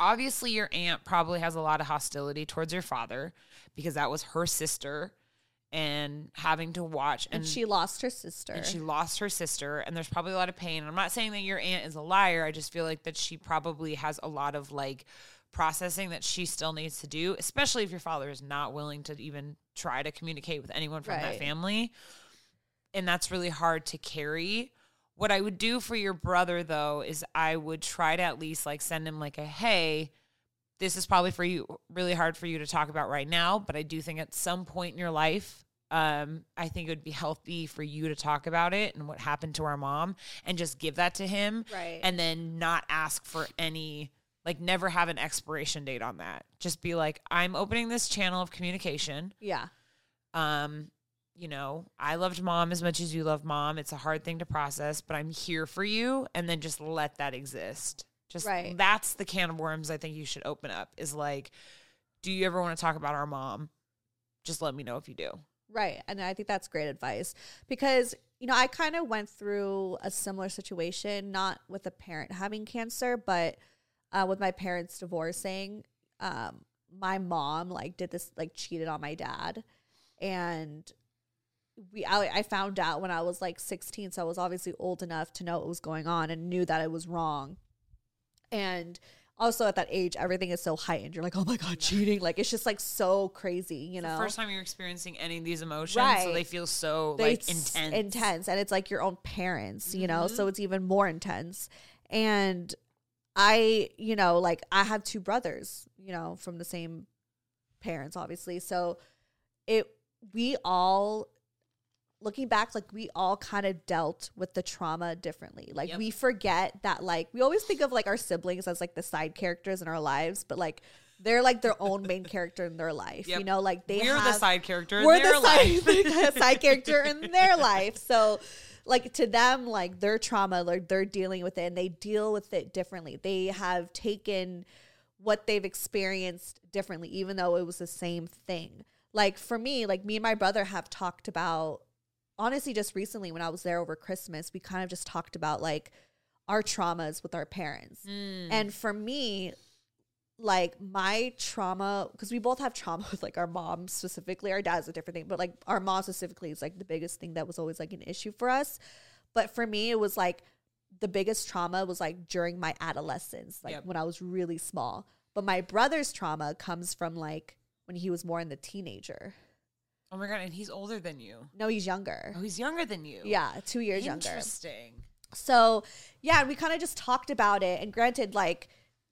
obviously your aunt probably has a lot of hostility towards your father because that was her sister and having to watch And, she lost her sister. and she lost her sister and there's probably a lot of pain i'm not saying that your aunt is a liar i just feel like that she probably has a lot of like processing that she still needs to do especially if your father is not willing to even try to communicate with anyone from that family and that's really hard to carry what i would do for your brother though is i would try to at least like send him like a hey this is probably for you really hard for you to talk about right now but i do think at some point in your life um, i think it would be healthy for you to talk about it and what happened to our mom and just give that to him Right. and then not ask for any like never have an expiration date on that just be like i'm opening this channel of communication yeah. um you know i loved mom as much as you love mom it's a hard thing to process but i'm here for you and then just let that exist just Right. that's the can of worms i think you should open up is like do you ever want to talk about our mom just let me know if you do Right. And I think that's great advice because, you know, I kind of went through a similar situation, not with a parent having cancer, but uh, with my parents divorcing. Um, my mom, like, did this, like, cheated on my dad. And we, I, I found out when I was like 16. So I was obviously old enough to know what was going on and knew that it was wrong. And also at that age, everything is so heightened. You're like, oh my God, cheating. Like, it's just like so crazy, you know? the first time you're experiencing any of these emotions so they feel so They- like intense intense and it's like your own parents you know Mhm. so it's even more intense and i you know like i have two brothers you know from the same parents obviously so it we all looking back, like we all kind of dealt with the trauma differently. Like Yep. we forget that like we always think of like our siblings as like the side characters in our lives, but like they're like their own main character in their life. You know, like they We're the side character in We're the side, side character in their life. So like to them, like their trauma, like they're dealing with it and they deal with it differently. They have taken what they've experienced differently, even though it was the same thing. Like for me, like me and my brother have talked about honestly just recently when I was there over Christmas, we kind of just talked about like our traumas with our parents. Mm. And for me, like my trauma, because we both have trauma with like our mom specifically, our dad's a different thing, but like our mom specifically is like the biggest thing that was always like an issue for us. But for me, it was like the biggest trauma was like during my adolescence, like Yep. when I was really small. But my brother's trauma comes from like when he was more in the teenager. Oh my god, and he's older than you. No, he's younger. Oh, he's younger than you. Yeah, two years younger. Interesting. So yeah, we kind of just talked about it. And granted, like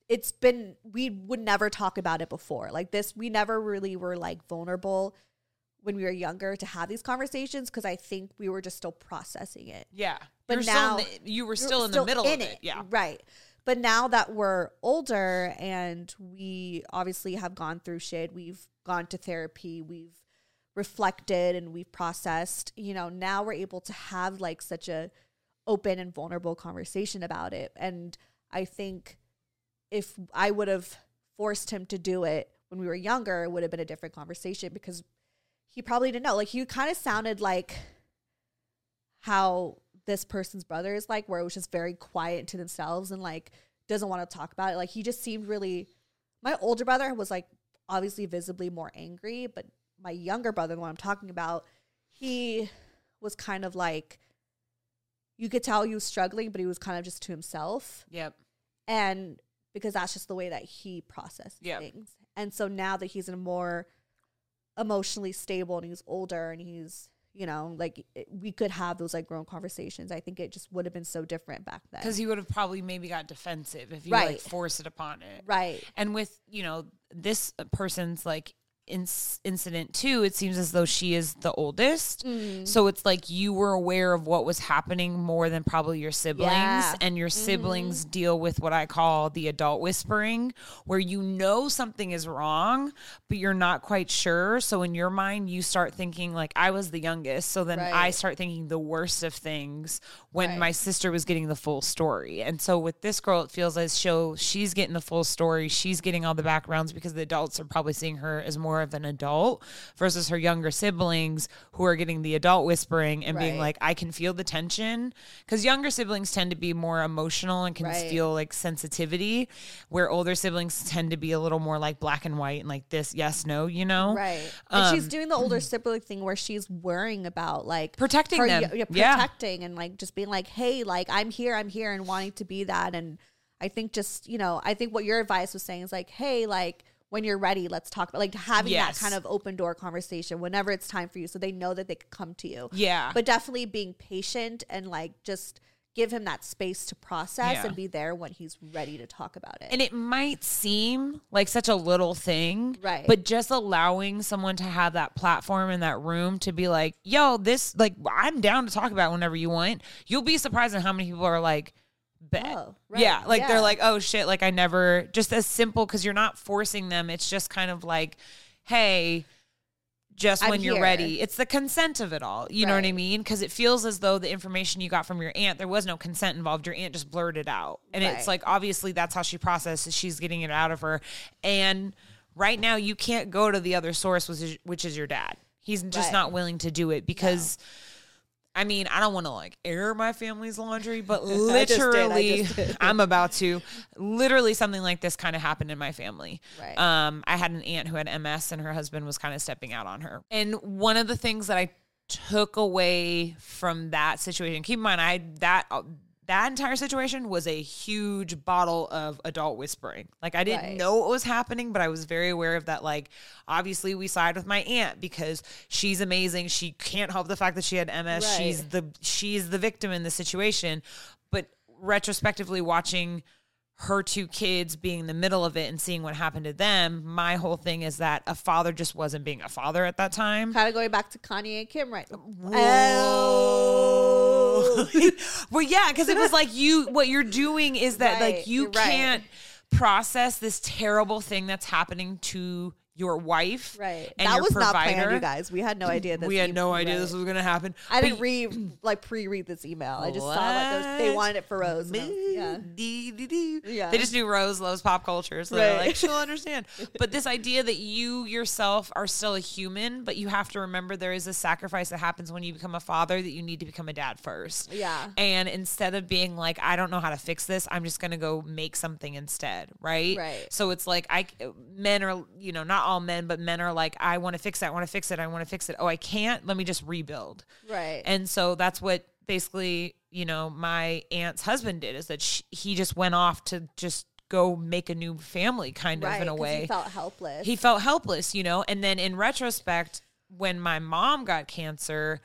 it's been we would never talk about it before. Like this, we never really were like vulnerable when we were younger to have these conversations because I think we were just still processing it. Yeah, But You're now in the- you were we're still in the middle of it. Yeah, Right. But now that we're older and we obviously have gone through shit, we've gone to therapy, we've reflected and we've processed, you know, now we're able to have like such a open and vulnerable conversation about it. And I think if I would have forced him to do it when we were younger, it would have been a different conversation because he probably didn't know. Like he kind of sounded like how this person's brother is like, where it was just very quiet to themselves and like doesn't want to talk about it. Like he just seemed really. My older brother was like obviously visibly more angry, but my younger brother, the one I'm talking about, he was kind of like you could tell he was struggling, but he was kind of just to himself. Yep. And because that's just the way that he processed Yep. things. And so now that he's in a more emotionally stable and he's older and he's, you know, like it, we could have those like grown conversations. I think it just would have been so different back then. Because he would have probably maybe got defensive if you like force it upon it. Right. And with, you know, this person's like inc- incident too, it seems as though she is the oldest. Mm. So it's like you were aware of what was happening more than probably your siblings. Yeah. And your Mhm. siblings deal with what I call the adult whispering, where you know something is wrong, but you're not quite sure. So in your mind, you start thinking, like, I was the youngest. So then I start thinking the worst of things when Right. my sister was getting the full story. And so with this girl, it feels as show she's getting the full story. She's getting all the backgrounds because the adults are probably seeing her as more of an adult versus her younger siblings who are getting the adult whispering and being like, I can feel the tension. Because younger siblings tend to be more emotional and can Right. feel like sensitivity, where older siblings tend to be a little more like black and white and like this, yes, no, you know? Right. And she's Um, doing the older sibling thing where she's worrying about like Protecting her- them. yeah, Yeah. protecting and like just being like, hey, like I'm here, I'm here, and wanting to be that. And I think just you know, I think what your advice was saying is like, hey, like when you're ready, let's talk about like having Yes. that kind of open door conversation whenever it's time for you, so they know that they can come to you. Yeah. But definitely being patient and like just give him that space to process Yeah. and be there when he's ready to talk about it. And it might seem like such a little thing, Right. But just allowing someone to have that platform in that room to be like, yo, this, like, I'm down to talk about whenever you want. You'll be surprised at how many people are like, Oh, right. Yeah. Like, Yeah. they're like, oh shit, like, I never, just as simple because you're not forcing them. It's just kind of like, hey, just I'm when you're ready. It's the consent of it all. You know what I mean? Because it feels as though the information you got from your aunt, there was no consent involved. Your aunt just blurted out. And it's like, obviously, that's how she processes. She's getting it out of her. And right now, you can't go to the other source, which is, which is your dad. He's just Right. not willing to do it because. I mean, I don't want to like air my family's laundry, but I just did, I literally. I'm about to. Literally, something like this kind of happened in my family. Right. Um, I had an aunt who had MS, and her husband was kind of stepping out on her. And one of the things that I took away from that situation, keep in mind, I that that entire situation was a huge bottle of adult whispering. Like I didn't Right. know what was happening, but I was very aware of that. Like obviously, we side with my aunt because she's amazing. She can't help the fact that she had MS. Right. She's the she's the victim in the situation. But retrospectively, watching her two kids being in the middle of it and seeing what happened to them, my whole thing is that a father just wasn't being a father at that time. Kind of going back to Kanye and Kim, right? Oh. well, yeah, because it was like you, what you're doing is that Right, like you right. can't process this terrible thing that's happening to your wife, Right. That was not planned, you guys. We had no idea this. we had no idea right. this was gonna happen. I But didn't read like pre-read this email. I just saw that there's- they wanted it for Rose. and I was- yeah. Yeah. They just knew Rose loves pop culture, so they're like, she'll understand. But this idea that you yourself are still a human, but you have to remember there is a sacrifice that happens when you become a father that you need to become a dad first. Yeah. And instead of being like, I don't know how to fix this, I'm just gonna go make something instead, right? Right. So it's like I men are, you know, not all men, but men are like, I want to fix it, I want to fix it, I want to fix it. Oh, I can't. Let me just rebuild. Right. And so that's what basically, you know, my aunt's husband did is that sh he just went off to just go make a new family kind right. of in a way. He felt helpless. He felt helpless, you know. And then in retrospect, when my mom got cancer,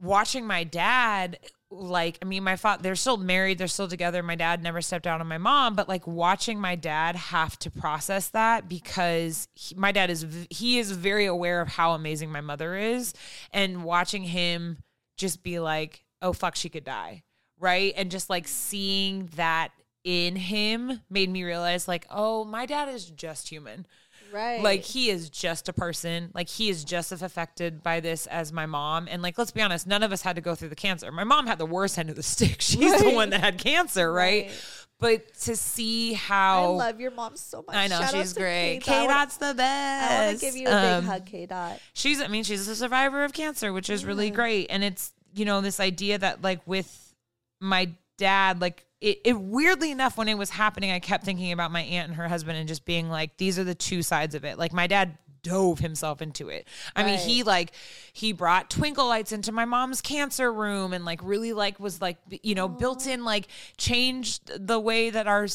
watching my dad like I mean my father they're still married they're still together. My dad never stepped out on my mom but like watching my dad have to process that because he, my dad is he is very aware of how amazing my mother is and watching him just be like oh fuck she could die right? And just like seeing that in him made me realize like oh my dad is just human right. like he is just a person. Like he is just as affected by this as my mom. And like let's be honest, none of us had to go through the cancer. My mom had the worst end of the stick. She's the one that had cancer, right? Right. But to see how I love your mom so much. I know Shout she's great. K Dot's the best. I want to give you a big Um, hug, K Dot. she's i mean she's a survivor of cancer which is really great and it's you know this idea that like with my dad like it, it weirdly enough when it was happening i kept thinking about my aunt and her husband and just being like these are the two sides of it. Like my dad dove himself into it. I mean he like he brought twinkle lights into my mom's cancer room and like really like was like you know built in like changed the way that our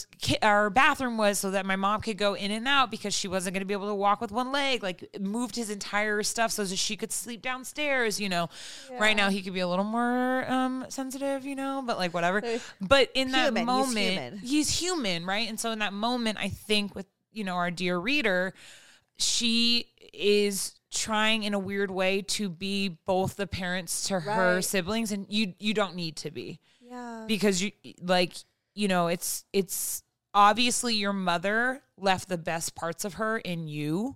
our bathroom was so that my mom could go in and out because she wasn't going to be able to walk with one leg like moved his entire stuff so that she could sleep downstairs you know. Right now he could be a little more um sensitive you know but like whatever. But in that Human, he's moment human. he's human right? And so in that moment i think with you know our dear reader she is trying in a weird way to be both the parents to her Right. siblings and you you don't need to be Yeah. because you like you know it's it's obviously your mother left the best parts of her in you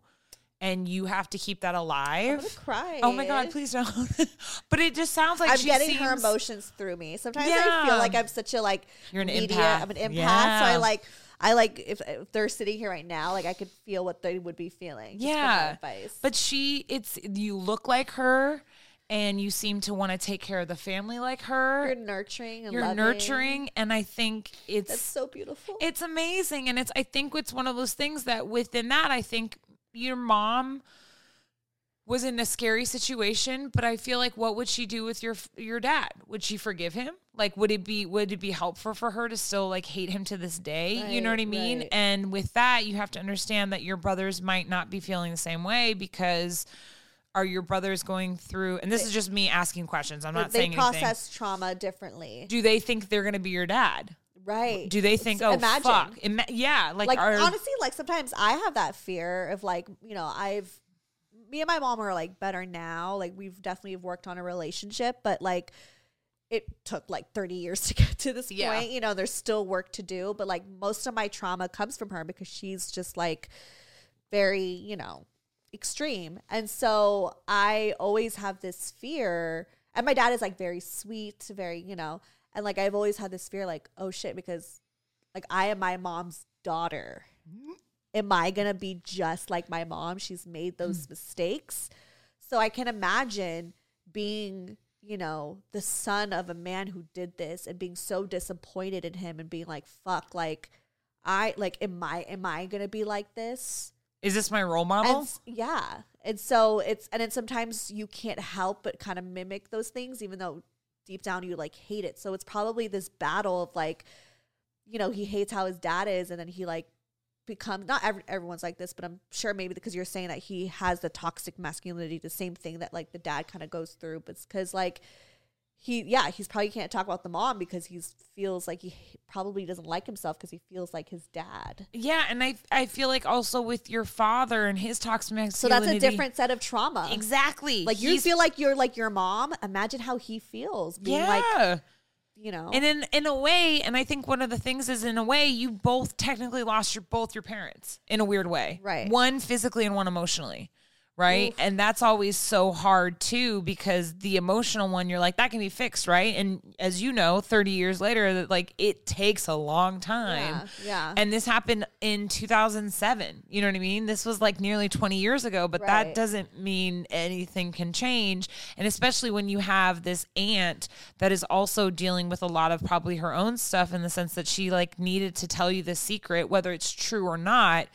and you have to keep that alive cry. oh my god please don't but it just sounds like I'm getting her emotions through me. Sometimes I feel like I'm such a like You're an media, empath. I'm an empath. So I like I like if, if they're sitting here right now, like I could feel what they would be feeling. just from my yeah advice. but she it's you look like her and you seem to want to take care of the family like her You're nurturing and you're loving. nurturing and i think it's That's so beautiful. it's amazing and it's i think it's one of those things that within that i think your mom was in a scary situation but i feel like what would she do with your your dad would she forgive him like would it be would it be helpful for her to still like hate him to this day you know what i mean right. and with that you have to understand that your brothers might not be feeling the same way because are your brothers going through and this is just me asking questions i'm not they saying process anything trauma differently. do they think they're going to be your dad right. do they think, oh imagine. fuck, Ima- yeah, like, like honestly, like sometimes I have that fear of like, you know, I've me and my mom are like better now. Like we've definitely worked on a relationship, but like it took like 30 years to get to this Yeah. point. You know, there's still work to do, but like most of my trauma comes from her because she's just like very, you know, extreme. And so I always have this fear. And my dad is like very sweet, very, you know, and like I've always had this fear like, oh shit, because like I am my mom's daughter. Mm. Am I going to be just like my mom? She's made those mm. mistakes. So I can imagine being, you know, the son of a man who did this and being so disappointed in him and being like, fuck, like I like am I am I going to be like this? is this my role model? s- yeah. And so it's and then sometimes you can't help but kind of mimic those things even though deep down you like hate it. So it's probably this battle of like you know, he hates how his dad is and then he like become not every, everyone's like this, but I'm sure maybe because you're saying that he has the toxic masculinity, the same thing that like the dad kind of goes through, but it's cuz like he yeah he's probably can't talk about the mom because he feels like he probably doesn't like himself because he feels like his dad Yeah, and I I feel like also with your father and his toxic masculinity. so that's a different set of trauma Exactly. like you He's- feel like you're like your mom imagine how he feels being yeah. like you know And in in a way, and I think one of the things is in a way you both technically lost your both your parents in a weird way. Right. One physically and one emotionally. Right. And that's always so hard too, because the emotional one, you're like, that can be fixed, right? And as you know, 30 years later, that like it takes a long time. Yeah, yeah. And this happened in 2007. You know what I mean? This was like nearly 20 years ago, but that doesn't mean anything can change. And especially when you have this aunt that is also dealing with a lot of probably her own stuff in the sense that she like needed to tell you the secret, whether it's true or not.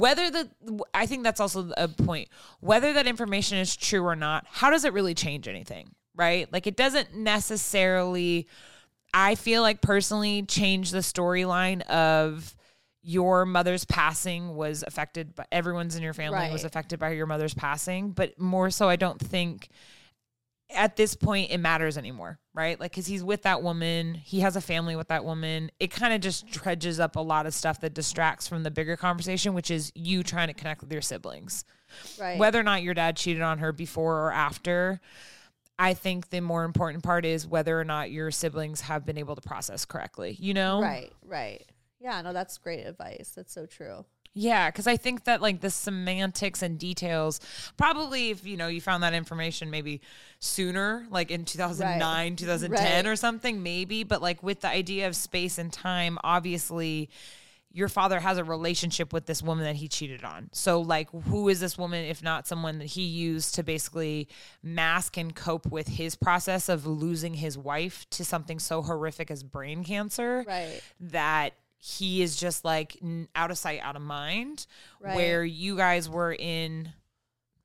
Whether the, I think that's also a point. Whether that information is true or not, how does it really change anything? Right? Like it doesn't necessarily, I feel like personally change the storyline of your mother's passing was affected by everyone's in your family was affected by your mother's passing, but more so, I don't think at this point it matters anymore, right? Like, cause he's with that woman, he has a family with that woman. It kind of just dredges up a lot of stuff that distracts from the bigger conversation, which is you trying to connect with your siblings. right Whether or not your dad cheated on her before or after, I think the more important part is whether or not your siblings have been able to process correctly, you know? right right yeah no that's great advice that's so true Yeah, because I think that like the semantics and details, probably if you know you found that information maybe sooner, like in 2009, Right. 2010 Right. or something, maybe. But like with the idea of space and time, obviously your father has a relationship with this woman that he cheated on. So like who is this woman if not someone that he used to basically mask and cope with his process of losing his wife to something so horrific as brain cancer Right. that he is just like n- out of sight, out of mind. Right. Where you guys were in,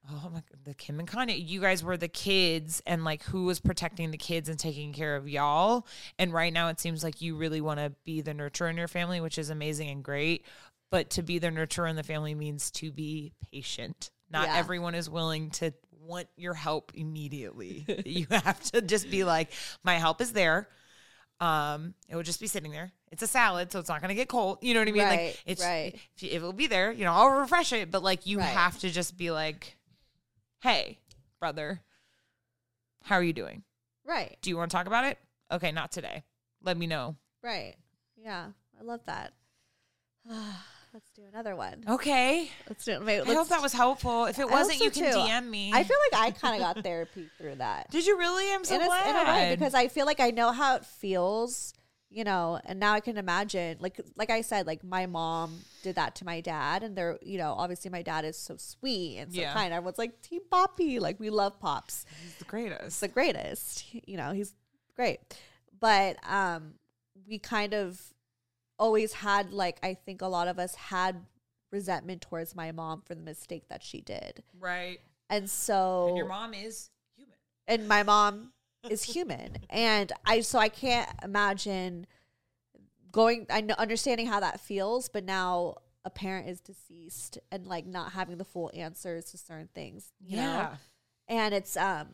oh my, the Kim and Kanye, you guys were the kids, and like who was protecting the kids and taking care of y'all. And right now, it seems like you really want to be the nurturer in your family, which is amazing and great. But to be the nurturer in the family means to be patient. Not Yeah. everyone is willing to want your help immediately. you have to just be like, my help is there. Um, it would just be sitting there. It's a salad, so it's not going to get cold. You know what I mean? Right, like it's right. if you- it will be there. You know, I'll refresh it, but like you Right. have to just be like, "Hey, brother, how are you doing? right Do you want to talk about it? Okay, not today. Let me know. right yeah i love that let's do another one Okay. let's do it wait, I let's, hope that was helpful. If it wasn't, so you can too. DM me. I feel like I kind of got therapy through that. Did you really? I'm so in, a, glad. in a way because I feel like I know how it feels, you know, and now I can imagine like like I said, like my mom did that to my dad, and they're you know obviously my dad is so sweet and so Yeah. kind. Everyone's like Team Poppy, like we love pops. He's the greatest. It's the greatest, you know, he's great, but um, we kind of always had like I think a lot of us had resentment towards my mom for the mistake that she did, right. and so And your mom is human. and my mom is human and i so i can't imagine going i know understanding how that feels but now a parent is deceased and like not having the full answers to certain things you know? Yeah. and it's um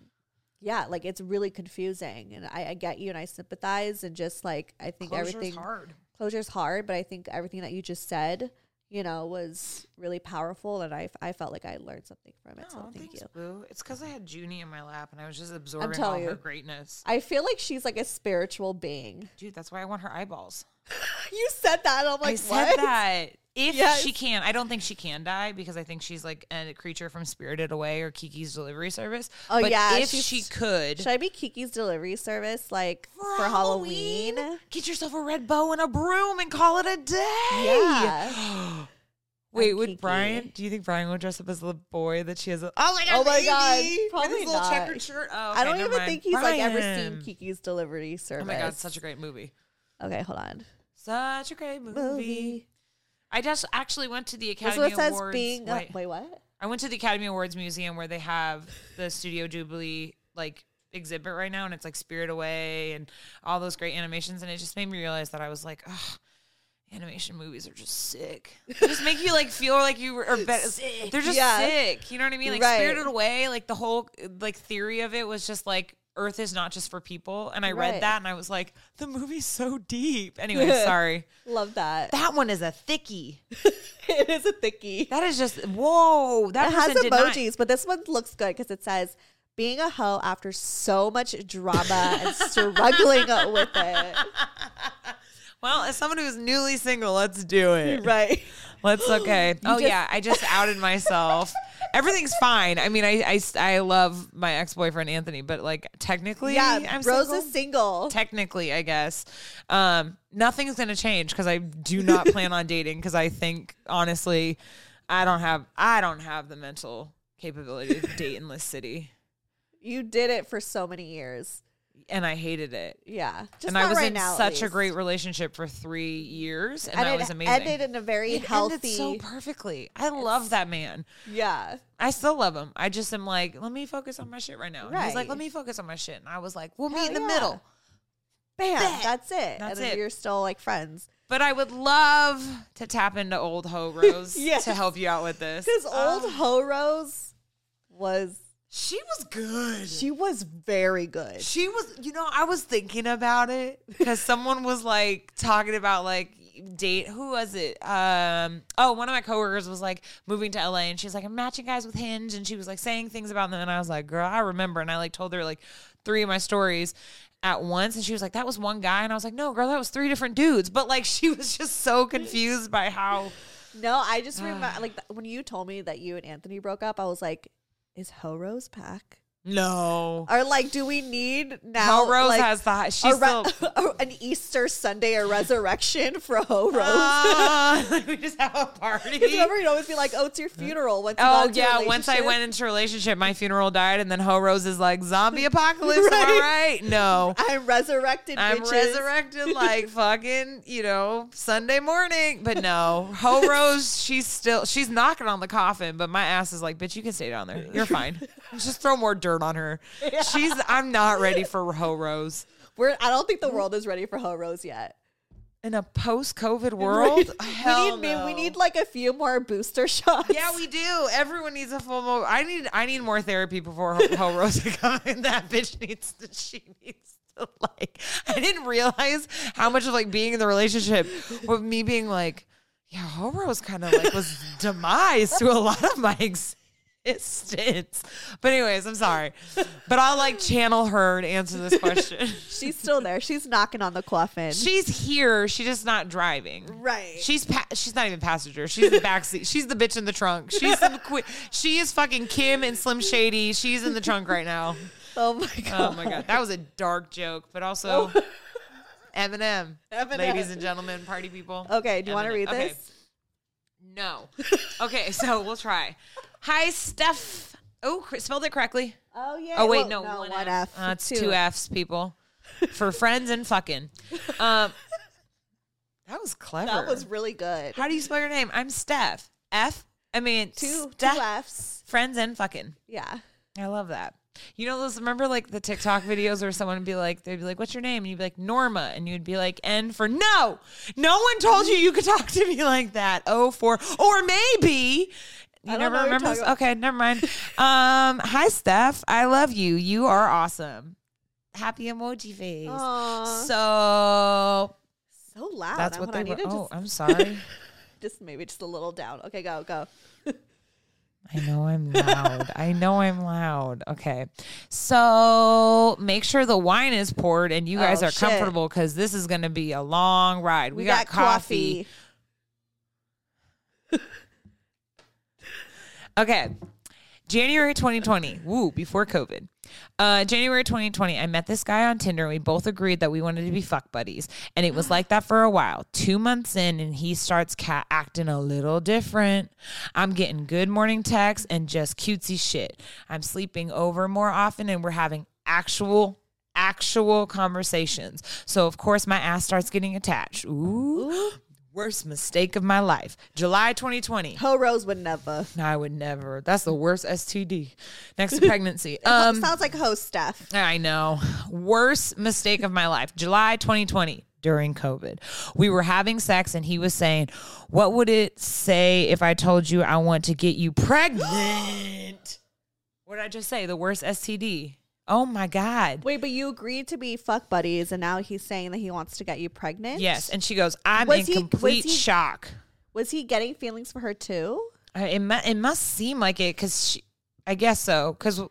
yeah like it's really confusing and I, I get you and i sympathize and just like i think Closure's everything hard. closure's hard but i think everything that you just said you know was really powerful and i, I felt like i learned something from it so Oh, thank thanks, you Boo. It's because I had Junie in my lap and I was just absorbing all telling her greatness. I feel like she's like a spiritual being. Dude, that's why I want her eyeballs. You said that. and I'm like, I said what? that. If Yes. she can, I don't think she can die because I think she's like a creature from Spirited Away or Kiki's Delivery Service. Oh but yeah, if she could, Should I be Kiki's delivery service like for, Halloween? get yourself a red bow and a broom and call it a day. Yeah. Wait, I'm would Kiki. Brian? Do you think Brian would dress up as the boy that she has? A, oh my oh god! Oh my God, baby! With probably his little not. checkered shirt. Oh, I don't even mind. think he's like ever seen Kiki's delivery service. Oh my god, such a great movie. Okay, hold on. Such a great movie. Movie. I just actually went to the Academy is what says Awards. being. wait. wait, what? I went to the Academy Awards Museum where they have the Studio Ghibli like exhibit right now, and it's like Spirit Away and all those great animations, and it just made me realize that I was like. Animation movies are just sick. They just make you like feel like you are better. They're just Yeah. sick. You know what I mean? Like Right. Spirited Away, like the whole like theory of it was just like Earth is not just for people. And I Right. read that and I was like, the movie's so deep. Anyway, sorry. Love that. That one is a thickie. it is a thickie. That is just whoa. That it has did not- emojis, but this one looks good because it says being a hoe after so much drama and struggling with it. Well, as someone who's newly single, let's do it. Right. Let's okay. oh just- yeah, I just outed myself. Everything's fine. I mean, I, I I love my ex boyfriend Anthony, but like technically, Yeah, I'm Rose single. is single. Technically, I guess. Um, nothing's gonna change because I do not plan on dating because I think honestly, I don't have I don't have the mental capability to date in this city, You did it for so many years. And I hated it. Yeah. Just and I was right in now, such a great relationship for three years, and, and that it was amazing. ended in a very It healthy. ended so perfectly. I love that man. yeah. I still love him. I just am like, let me focus on my shit right now. And He's like, let me focus on my shit. And I was like, we'll meet in the yeah. middle. Bam. That's it. That's and it. you're still like friends. But I would love to tap into old Ho Rose Yes. to help you out with this. Because old Um, Ho Rose was she was good. she was very good. She was, you know, I was thinking about it because someone was like talking about like date. Who was it? Um, oh, one of my coworkers was like moving to LA and she's like, I'm matching guys with Hinge. And she was like saying things about them. And I was like, girl, I remember. And I like told her like three of my stories at once. And she was like, that was one guy. And I was like, no, girl, that was three different dudes. But like, she was just so confused by how. No, I just remember like when you told me that you and Anthony broke up, I was like, is Ho Rose back? No. Or like, do we need now? Ho Rose like, has the. a She's re- still. an Easter Sunday, or resurrection for Ho Rose. Ah, we just have a party. Because remember, you'd always be like, "Oh, it's your funeral." Once Oh yeah, once I went into a relationship, my funeral died, and then Ho Rose is like zombie apocalypse. Am I right? No, I'm resurrected. I'm bitches. resurrected like fucking you know Sunday morning. But no, Ho Rose, she's still she's knocking on the coffin, but my ass is like, bitch, you can stay down there. You're fine. Just throw more dirt on her. She's I'm not ready for Ho Rose We're. I don't think the world is ready for Ho Rose yet. in a post-COVID world. Hell we need no. we need like a few more booster shots. Yeah, we do. Everyone needs a full. Mo- I need. I need more therapy before Ho, Ho Rose come in. That bitch needs. To, she needs to like. I didn't realize how much of like being in the relationship with me being like, yeah, Ho Rose kind of like was demise to a lot of my existence. But anyways, I'm sorry, but I'll like channel her to answer this question. She's still there. She's knocking on the coffin. She's here. She's just not driving. right. She's pa- she's not even passenger. She's the backseat. She's the bitch in the trunk. She's some qui- she is fucking Kim and Slim Shady. She's in the trunk right now. Oh, oh my god. Oh my god, that was a dark joke, but also oh. Eminem. Eminem. Ladies and gentlemen, party people. Okay. Do you want to read Okay. this? No. Okay, so we'll try. Hi, Steph. Oh, spelled it correctly. Oh yeah. Oh wait, Well, no, one, one F. F. Uh, it's two. F's, people. For friends and fucking. Um, that was clever. That was really good. How do you spell your name? I'm Steph. F. I mean, Two two F's. Friends and fucking. Yeah. I love that. You know those? Remember like the TikTok videos where someone would be like, they'd be like, "What's your name?" And you'd be like, "Norma," and you'd be like, "N for no." No one told you you could talk to me like that. Oh, for or maybe. You never know what you're remember? this? Okay, never mind. um, hi Steph, I love you. You are awesome. Happy emoji face. Aw. So So loud. that's what they I were. Oh, I'm sorry. just maybe just a little down. Okay, go go. I know I'm loud. I know I'm loud. Okay. So make sure the wine is poured and you guys Oh, are shit. comfortable because this is going to be a long ride. We, got, coffee. Okay. January 2020. Woo, before COVID. Uh, January 2020, I met this guy on Tinder. and We both agreed that we wanted to be fuck buddies. And it was like that for a while. Two months in, and he starts acting a little different. I'm getting good morning texts and just cutesy shit. I'm sleeping over more often, and we're having actual actual conversations. So of course my ass starts getting attached. Ooh. Worst mistake of my life. July 2020. Ho Rose would never. No, I would never. That's the worst STD. Next to pregnancy. Um, Sounds like host stuff. I know. Worst mistake of my life. July 2020 during COVID. We were having sex and he was saying, What would it say if I told you I want to get you pregnant? what did I just say? The worst STD. Oh my god. Wait, but you agreed to be fuck buddies, and now he's saying that he wants to get you pregnant. Yes, and she goes, "I'm Was in he- was complete he- shock." Was he getting feelings for her too? Uh, It mu- it must seem like it because I guess so because.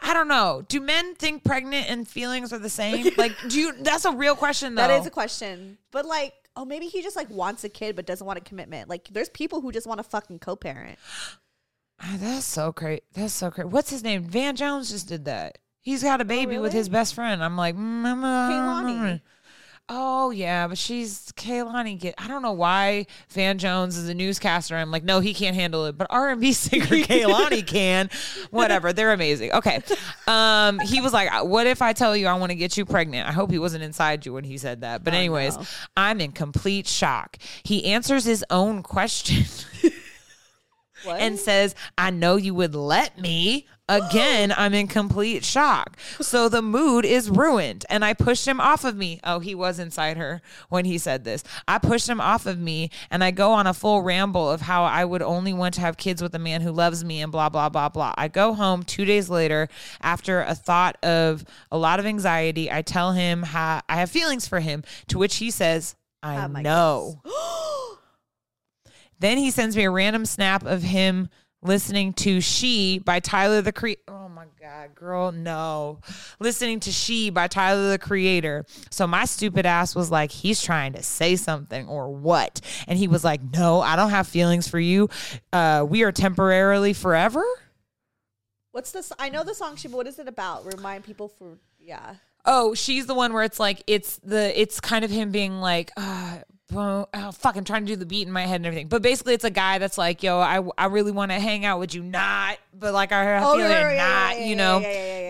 I don't know. Do men think pregnant and feelings are the same? Like, do you? That's a real question, though. That is a question. But like, oh, maybe he just like wants a kid but doesn't want a commitment. Like, there's people who just want to fucking co-parent. Ah, that's so great. That's so great. What's his name? Van Jones just did that. He's got a baby with really? his best friend. I'm like, mm, mm, mm. Oh yeah, but she's Kehlani. Get I don't know why Van Jones is a newscaster. I'm like, no, he can't handle it, but R and B singer Kehlani can. Whatever, they're amazing. Okay, um, he was like, what if I tell you I want to get you pregnant? I hope he wasn't inside you when he said that. But anyways, no. I'm in complete shock. He answers his own question. And says, I know you would let me. Again, I'm in complete shock. So the mood is ruined. And I pushed him off of me. Oh, he was inside her when he said this. I pushed him off of me and I go on a full ramble of how I would only want to have kids with a man who loves me and blah, blah, blah, blah. I go home two days later after a thought of a lot of anxiety. I tell him how I have feelings for him, to which he says, I Oh know. Then he sends me a random snap of him listening to She by Tyler the Creator. Oh my God, girl, no. Listening to She by Tyler the Creator. So my stupid ass was like, he's trying to say something or what? And he was like, no, I don't have feelings for you. Uh, we are temporarily forever. What's this? I know the song, she, but what is it about? Remind people for yeah. Oh, she's the one where it's like it's the it's kind of him being like, uh, oh, fuck, I'm trying to do the beat in my head and everything. But basically, it's a guy that's like, yo, I, I really want to hang out with you, not, but like I have Oh, feeling yeah, yeah, yeah, not, yeah, you know.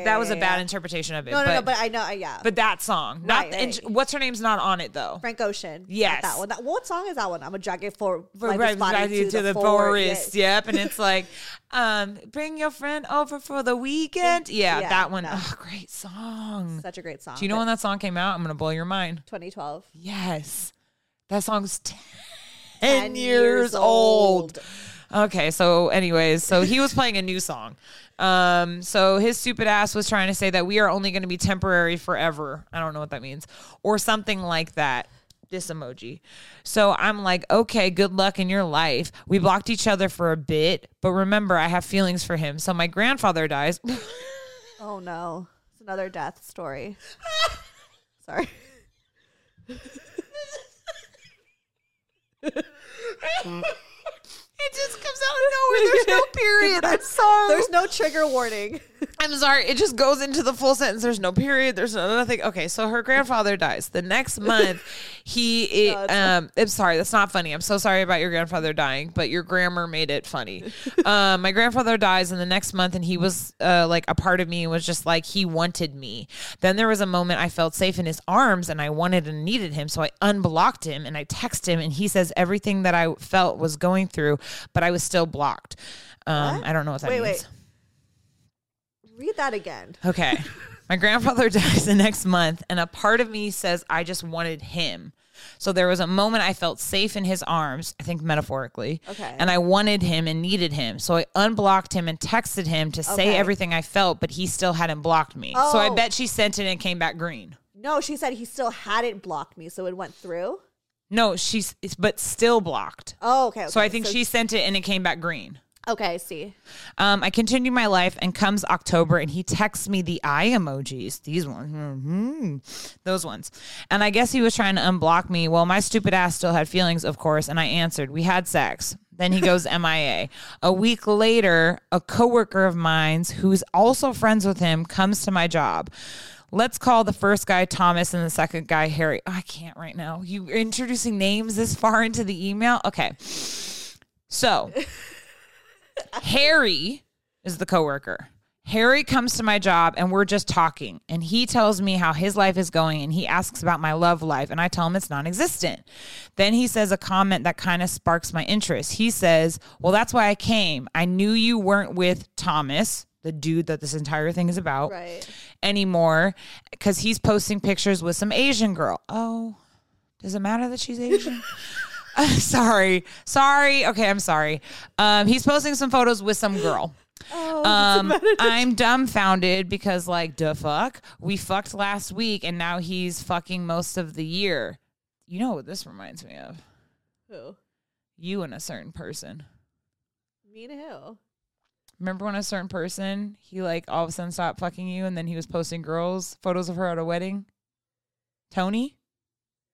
that was a bad interpretation of it. No, no, but, no. But I know, yeah. but that song, not Right, and what's her name's not on it though. Frank Ocean. Yes. that one. That, what song is that one? I'm gonna drag it for For- like, right, right, to, to the, the forest. Yep. And it's like, um, bring your friend over for the weekend. Yeah, Yeah, that one. no. Oh, great song. Such a great song. Do you know when that song came out? I'm gonna blow your mind. 2012. Yes. That song's 10, 10 years years old. old. Okay, so anyways, so he was playing a new song. Um, so his stupid ass was trying to say that we are only going to be temporary forever. I don't know what that means. Or something like that. This emoji. So I'm like, okay, good luck in your life. We blocked each other for a bit, but remember, I have feelings for him. So my grandfather dies. Oh no, it's another death story. Sorry. It just comes out of nowhere. There's no period. I'm sorry. There's no trigger warning. I'm sorry. It just goes into the full sentence. There's no period. There's no nothing. Okay, so her grandfather dies. The next month, he. No, it's um, I'm sorry. That's not funny. I'm so sorry about your grandfather dying, but your grammar made it funny. um, my grandfather dies in the next month, and he was uh, like a part of me was just like he wanted me. Then there was a moment I felt safe in his arms, and I wanted and needed him, so I unblocked him and I texted him, and he says everything that I felt was going through, but I was still blocked. Um, I don't know what that Wait, means. wait. Read that again. Okay. My grandfather dies the next month, and a part of me says I just wanted him. So there was a moment I felt safe in his arms, I think metaphorically. Okay. And I wanted him and needed him. So I unblocked him and texted him to say Okay. everything I felt, but he still hadn't blocked me. So I Oh. bet she sent it and it came back green. No, she said he still hadn't blocked me, so it went through. No, she's but still blocked. Oh, okay. So I okay. think she sent it and it came back green. Okay, I see. Um, I continue my life, and comes October, and he texts me the eye emojis. These ones, Mhm. those ones. And I guess he was trying to unblock me. Well, my stupid ass still had feelings, of course, and I answered. We had sex. Then he goes MIA. A week later, a coworker of mine's, who's also friends with him, comes to my job. Let's call the first guy Thomas and the second guy Harry. I can't right now. You introducing names this far into the email? Okay. So Harry is the coworker. Harry comes to my job and we're just talking and he tells me how his life is going and he asks about my love life and I tell him it's non-existent. Then he says a comment that kind of sparks my interest. He says, "Well, that's why I came. I knew you weren't with Thomas, the dude that this entire thing is about, Right. anymore cuz he's posting pictures with some Asian girl." Oh, does it matter that she's Asian? sorry. Sorry. Okay, I'm sorry. Um, he's posting some photos with some girl. Oh, Um, I'm dumbfounded because, like, the fuck, we fucked last week and now he's fucking most of the year. You know what this reminds me of? Who? You and a certain person. Me and who? Remember when a certain person he like all of a sudden stopped fucking you and then he was posting girls photos of her at a wedding? Tony?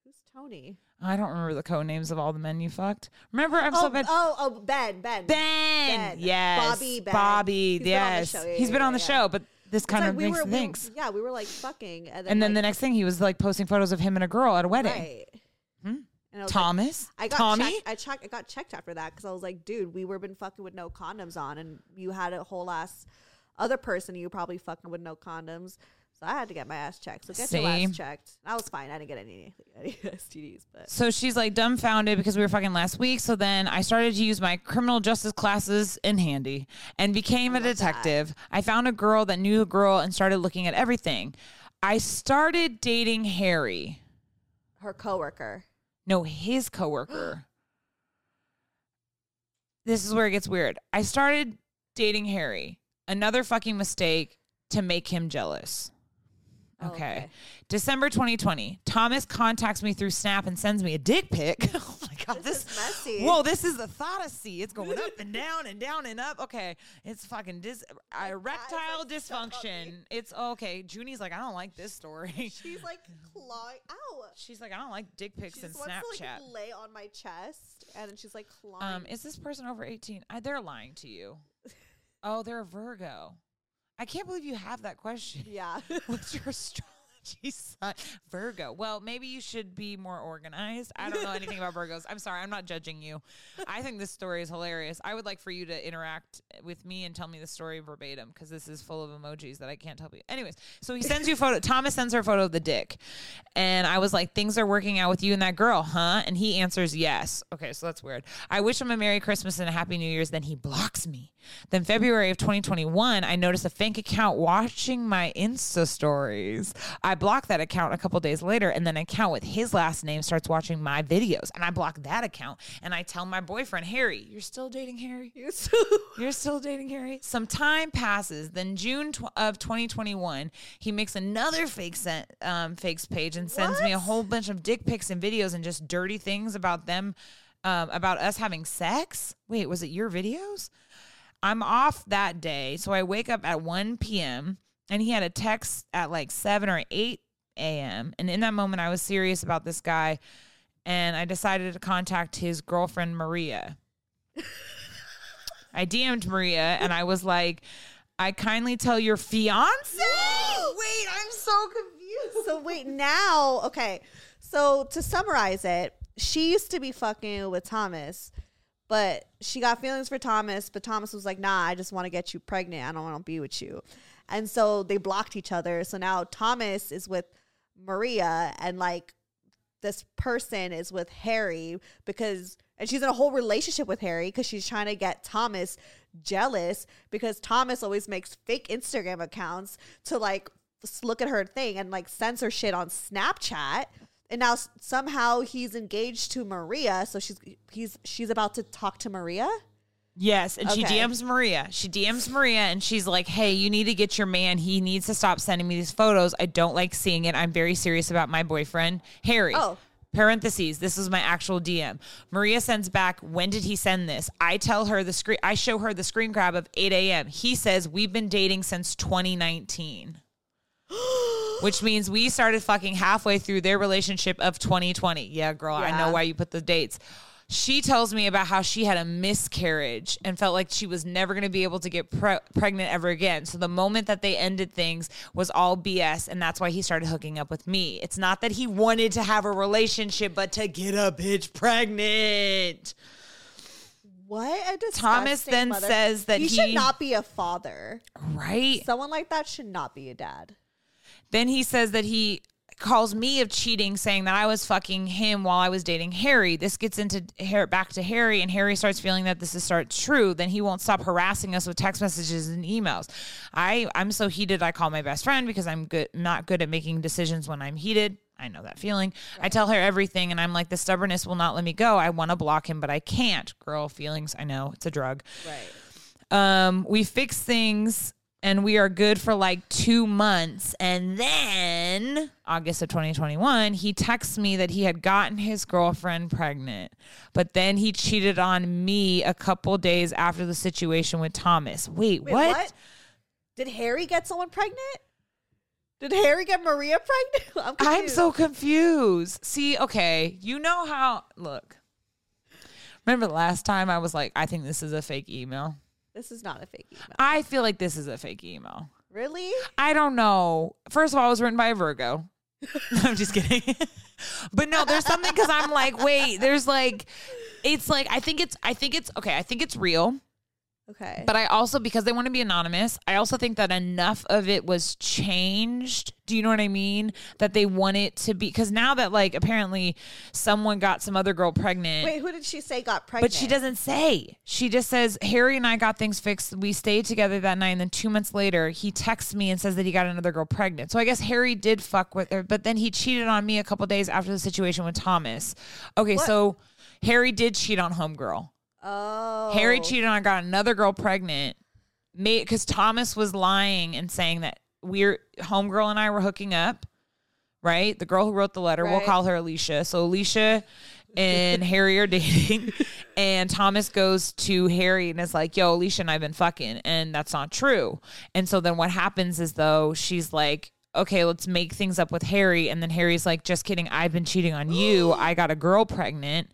Who's Tony? I don't remember the code names of all the men you fucked. Remember, I'm oh, so bad. oh, oh, Ben, Ben, Ben, yes, Bobby, Ben. Bobby, yes. He's been on the show. Yeah, he's yeah, on the yeah. show, but this It's kind like of we makes were, the we- things. yeah, we were like fucking, and then, and then like, the next thing, he was like posting photos of him and a girl at a wedding. Right. Hmm? Thomas, Like, I got Tommy, checked, I checked. I got checked after that because I was like, dude, we were been fucking with no condoms on, and you had a whole ass other person you probably fucking with no condoms. So I had to get my ass checked. So get your ass checked. I was fine. I didn't get any, any STDs, but So she's like dumbfounded because we were fucking last week. So then I started to use my criminal justice classes in handy and became a detective. I found a girl that knew a girl and started looking at everything. I started dating Harry. her coworker. No, his coworker. this is where it gets weird. I started dating Harry. Another fucking mistake to make him jealous. Oh, Okay. December 2020. Thomas contacts me through Snap and sends me a dick pic. oh my god, this, is messy. Whoa, this is the Thotasy. It's going up and down and down and up. Okay, it's fucking dis- erectile dysfunction. It's okay. Junie's like, I don't like this story. She's like clawing. Ow. She's like, I don't like dick pics in Snapchat. to like lay on my chest, and then she's like clawing. Um, is this person over 18? I, they're lying to you. Oh, they're a Virgo. I can't believe you have that question. yeah. What's your sign? Virgo. Well, maybe you should be more organized. I don't know anything about Virgos. I'm sorry. I'm not judging you. I think this story is hilarious. I would like for you to interact with me and tell me the story verbatim because this is full of emojis that I can't tell you. Anyways, so he sends you a photo. Thomas sends her a photo of the dick. And I was like, things are working out with you and that girl, huh? And he answers yes. Okay, so that's weird. I wish him a Merry Christmas and a Happy New Year's. Then he blocks me. Then February of 2021, I noticed a fake account watching my Insta stories. I blocked that account a couple days later, and then an account with his last name starts watching my videos, and I block that account. And I tell my boyfriend Harry, "You're still dating Harry? You're so You're still dating Harry?" Some time passes. Then June tw- of 2021, he makes another fake sent um, fakes page and sends me a whole bunch of dick pics and videos and just dirty things about them. Um, about us having sex. Wait, was it your videos? I'm off that day. So I wake up at 1 p.m. and he had a text at like 7 or 8 a.m. And in that moment, I was serious about this guy and I decided to contact his girlfriend, Maria. I DM'd Maria and I was like, I kindly tell your fiance. Wait, I'm so confused. So wait, now, okay. So to summarize it, she used to be fucking with Thomas, but she got feelings for Thomas, but Thomas was like, "Nah, I just want to get you pregnant. I don't want to be with you." And so they blocked each other. So now Thomas is with Maria and like this person is with Harry because and she's in a whole relationship with Harry because she's trying to get Thomas jealous because Thomas always makes fake Instagram accounts to like look at her thing and like censor shit on Snapchat. And now somehow he's engaged to Maria, so she's he's she's about to talk to Maria. Yes, and she DMs Maria. She DMs Maria and she's like, "Hey, you need to get your man. He needs to stop sending me these photos. I don't like seeing it. I'm very serious about my boyfriend, Harry." Oh. Parentheses, this is my actual DM. Maria sends back, when did he send this? I tell her the screen I show her the screen grab of 8 a.m. He says, We've been dating since 2019. Which means we started fucking halfway through their relationship of 2020. Yeah, girl, I know Yeah. why you put the dates. She tells me about how she had a miscarriage and felt like she was never going to be able to get pre- pregnant ever again. So the moment that they ended things was all BS, and that's why he started hooking up with me. It's not that he wanted to have a relationship, but to get a bitch pregnant. What a disgusting Thomas then mother- says that he, should not be a father. Right? Someone like that should not be a dad. Then he says that he calls me of cheating, saying that I was fucking him while I was dating Harry. This gets into back to Harry, and Harry starts feeling that this is start true. Then he won't stop harassing us with text messages and emails. I I'm so heated. I call my best friend because I'm good not good at making decisions when I'm heated. I know that feeling. I tell her everything, and I'm like, the stubbornness will not let me go. I want to block him, but I can't. Girl, feelings. I know it's a drug. Right. Um, we fix things and we are good for like two months. And then August of 2021, he texts me that he had gotten his girlfriend pregnant, but then he cheated on me a couple days after the situation with Thomas. Wait, Wait, what? what? Did Harry get someone pregnant? Did Harry get Maria pregnant? I'm, I'm so confused. See, okay, you know how, look. Remember the last time I was like, I think this is a fake email? This is not a fake email. I feel like this is a fake email. Really? I don't know. First of all, it was written by a Virgo. I'm just kidding. but no, there's something because I'm like, wait, there's like, it's like, I think it's, I think it's, okay, I think it's real. Okay. But I also, because they want to be anonymous, I also think that enough of it was changed. Do you know what I mean? That they want it to be, because now that like apparently someone got some other girl pregnant. Wait, who did she say got pregnant? But she doesn't say. She just says, Harry and I got things fixed. We stayed together that night. And then two months later, he texts me and says that he got another girl pregnant. So I guess Harry did fuck with her, but then he cheated on me a couple days after the situation with Thomas. Okay, What? so Harry did cheat on Homegirl. Oh. Harry cheated on, got another girl pregnant. Because Thomas was lying and saying that we're homegirl and I were hooking up. Right, the girl who wrote the letter, we'll call her Alicia. So Alicia and Harry are dating, and Thomas goes to Harry and is like, "Yo, Alicia and I've been fucking," and that's not true. And so then what happens is though she's like. Okay, let's make things up with Harry. And then Harry's like, just kidding. I've been cheating on you. I got a girl pregnant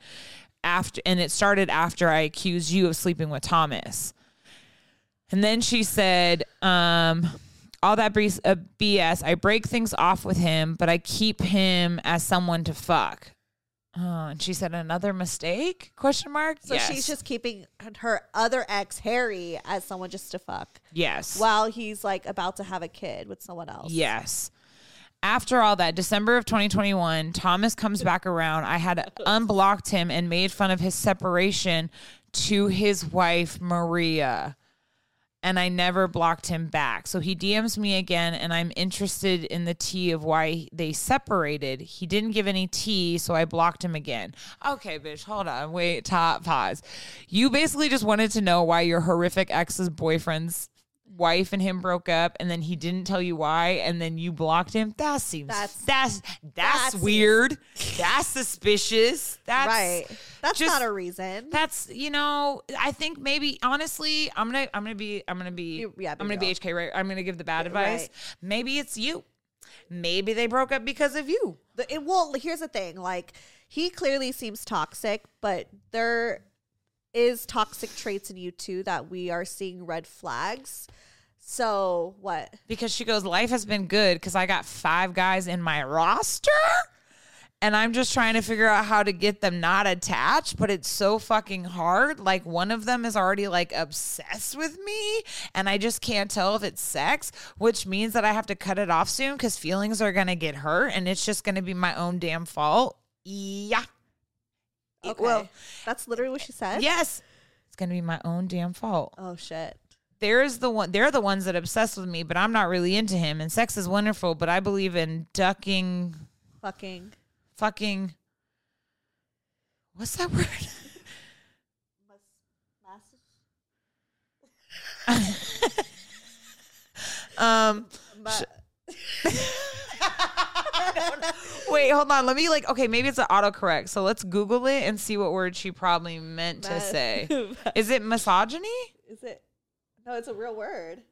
after and it started after I accused you of sleeping with Thomas. And then she said, um, all that BS, uh, I break things off with him, but I keep him as someone to fuck. Oh, and she said another mistake? Question mark. So yes. she's just keeping her other ex, Harry, as someone just to fuck. yes. While he's like about to have a kid with someone else. Yes. After all that, December of 2021, Thomas comes back around. I had unblocked him and made fun of his separation to his wife, Maria. And I never blocked him back. So he DMs me again, and I'm interested in the tea of why they separated. He didn't give any tea, so I blocked him again. Okay, bitch, hold on. Wait, top pause. You basically just wanted to know why your horrific ex's boyfriend's wife and him broke up and then he didn't tell you why and then you blocked him that seems that's That's- that's that's, weird that's suspicious that's right. That's just- not a reason. that's you know i think maybe honestly i'm gonna i'm gonna be i'm gonna be You- yeah, be i'm gonna be hk right i'm gonna give the bad advice Right. maybe it's you maybe they broke up because of you The, it, well, here's the thing. Like, he clearly seems toxic, but there is toxic traits in you too that we are seeing red flags. So what? because she goes life has been good because i got five guys in my roster and i'm just trying to figure out how to get them not attached but it's so fucking hard like one of them is already like obsessed with me and i just can't tell if it's sex which means that i have to cut it off soon because feelings are gonna get hurt and it's just gonna be my own damn fault yeah Okay. well that's literally what she said. yes it's gonna be my own damn fault Oh shit. There's the one they're the ones that obsessed with me but i'm not really into him. And sex is wonderful but i believe in ducking Fucking. fucking what's that word? Um wait hold on. Let me like okay maybe it's an autocorrect. So let's google it and see what word she probably meant to Mas- say. is it misogyny? Is it? No, it's a real word.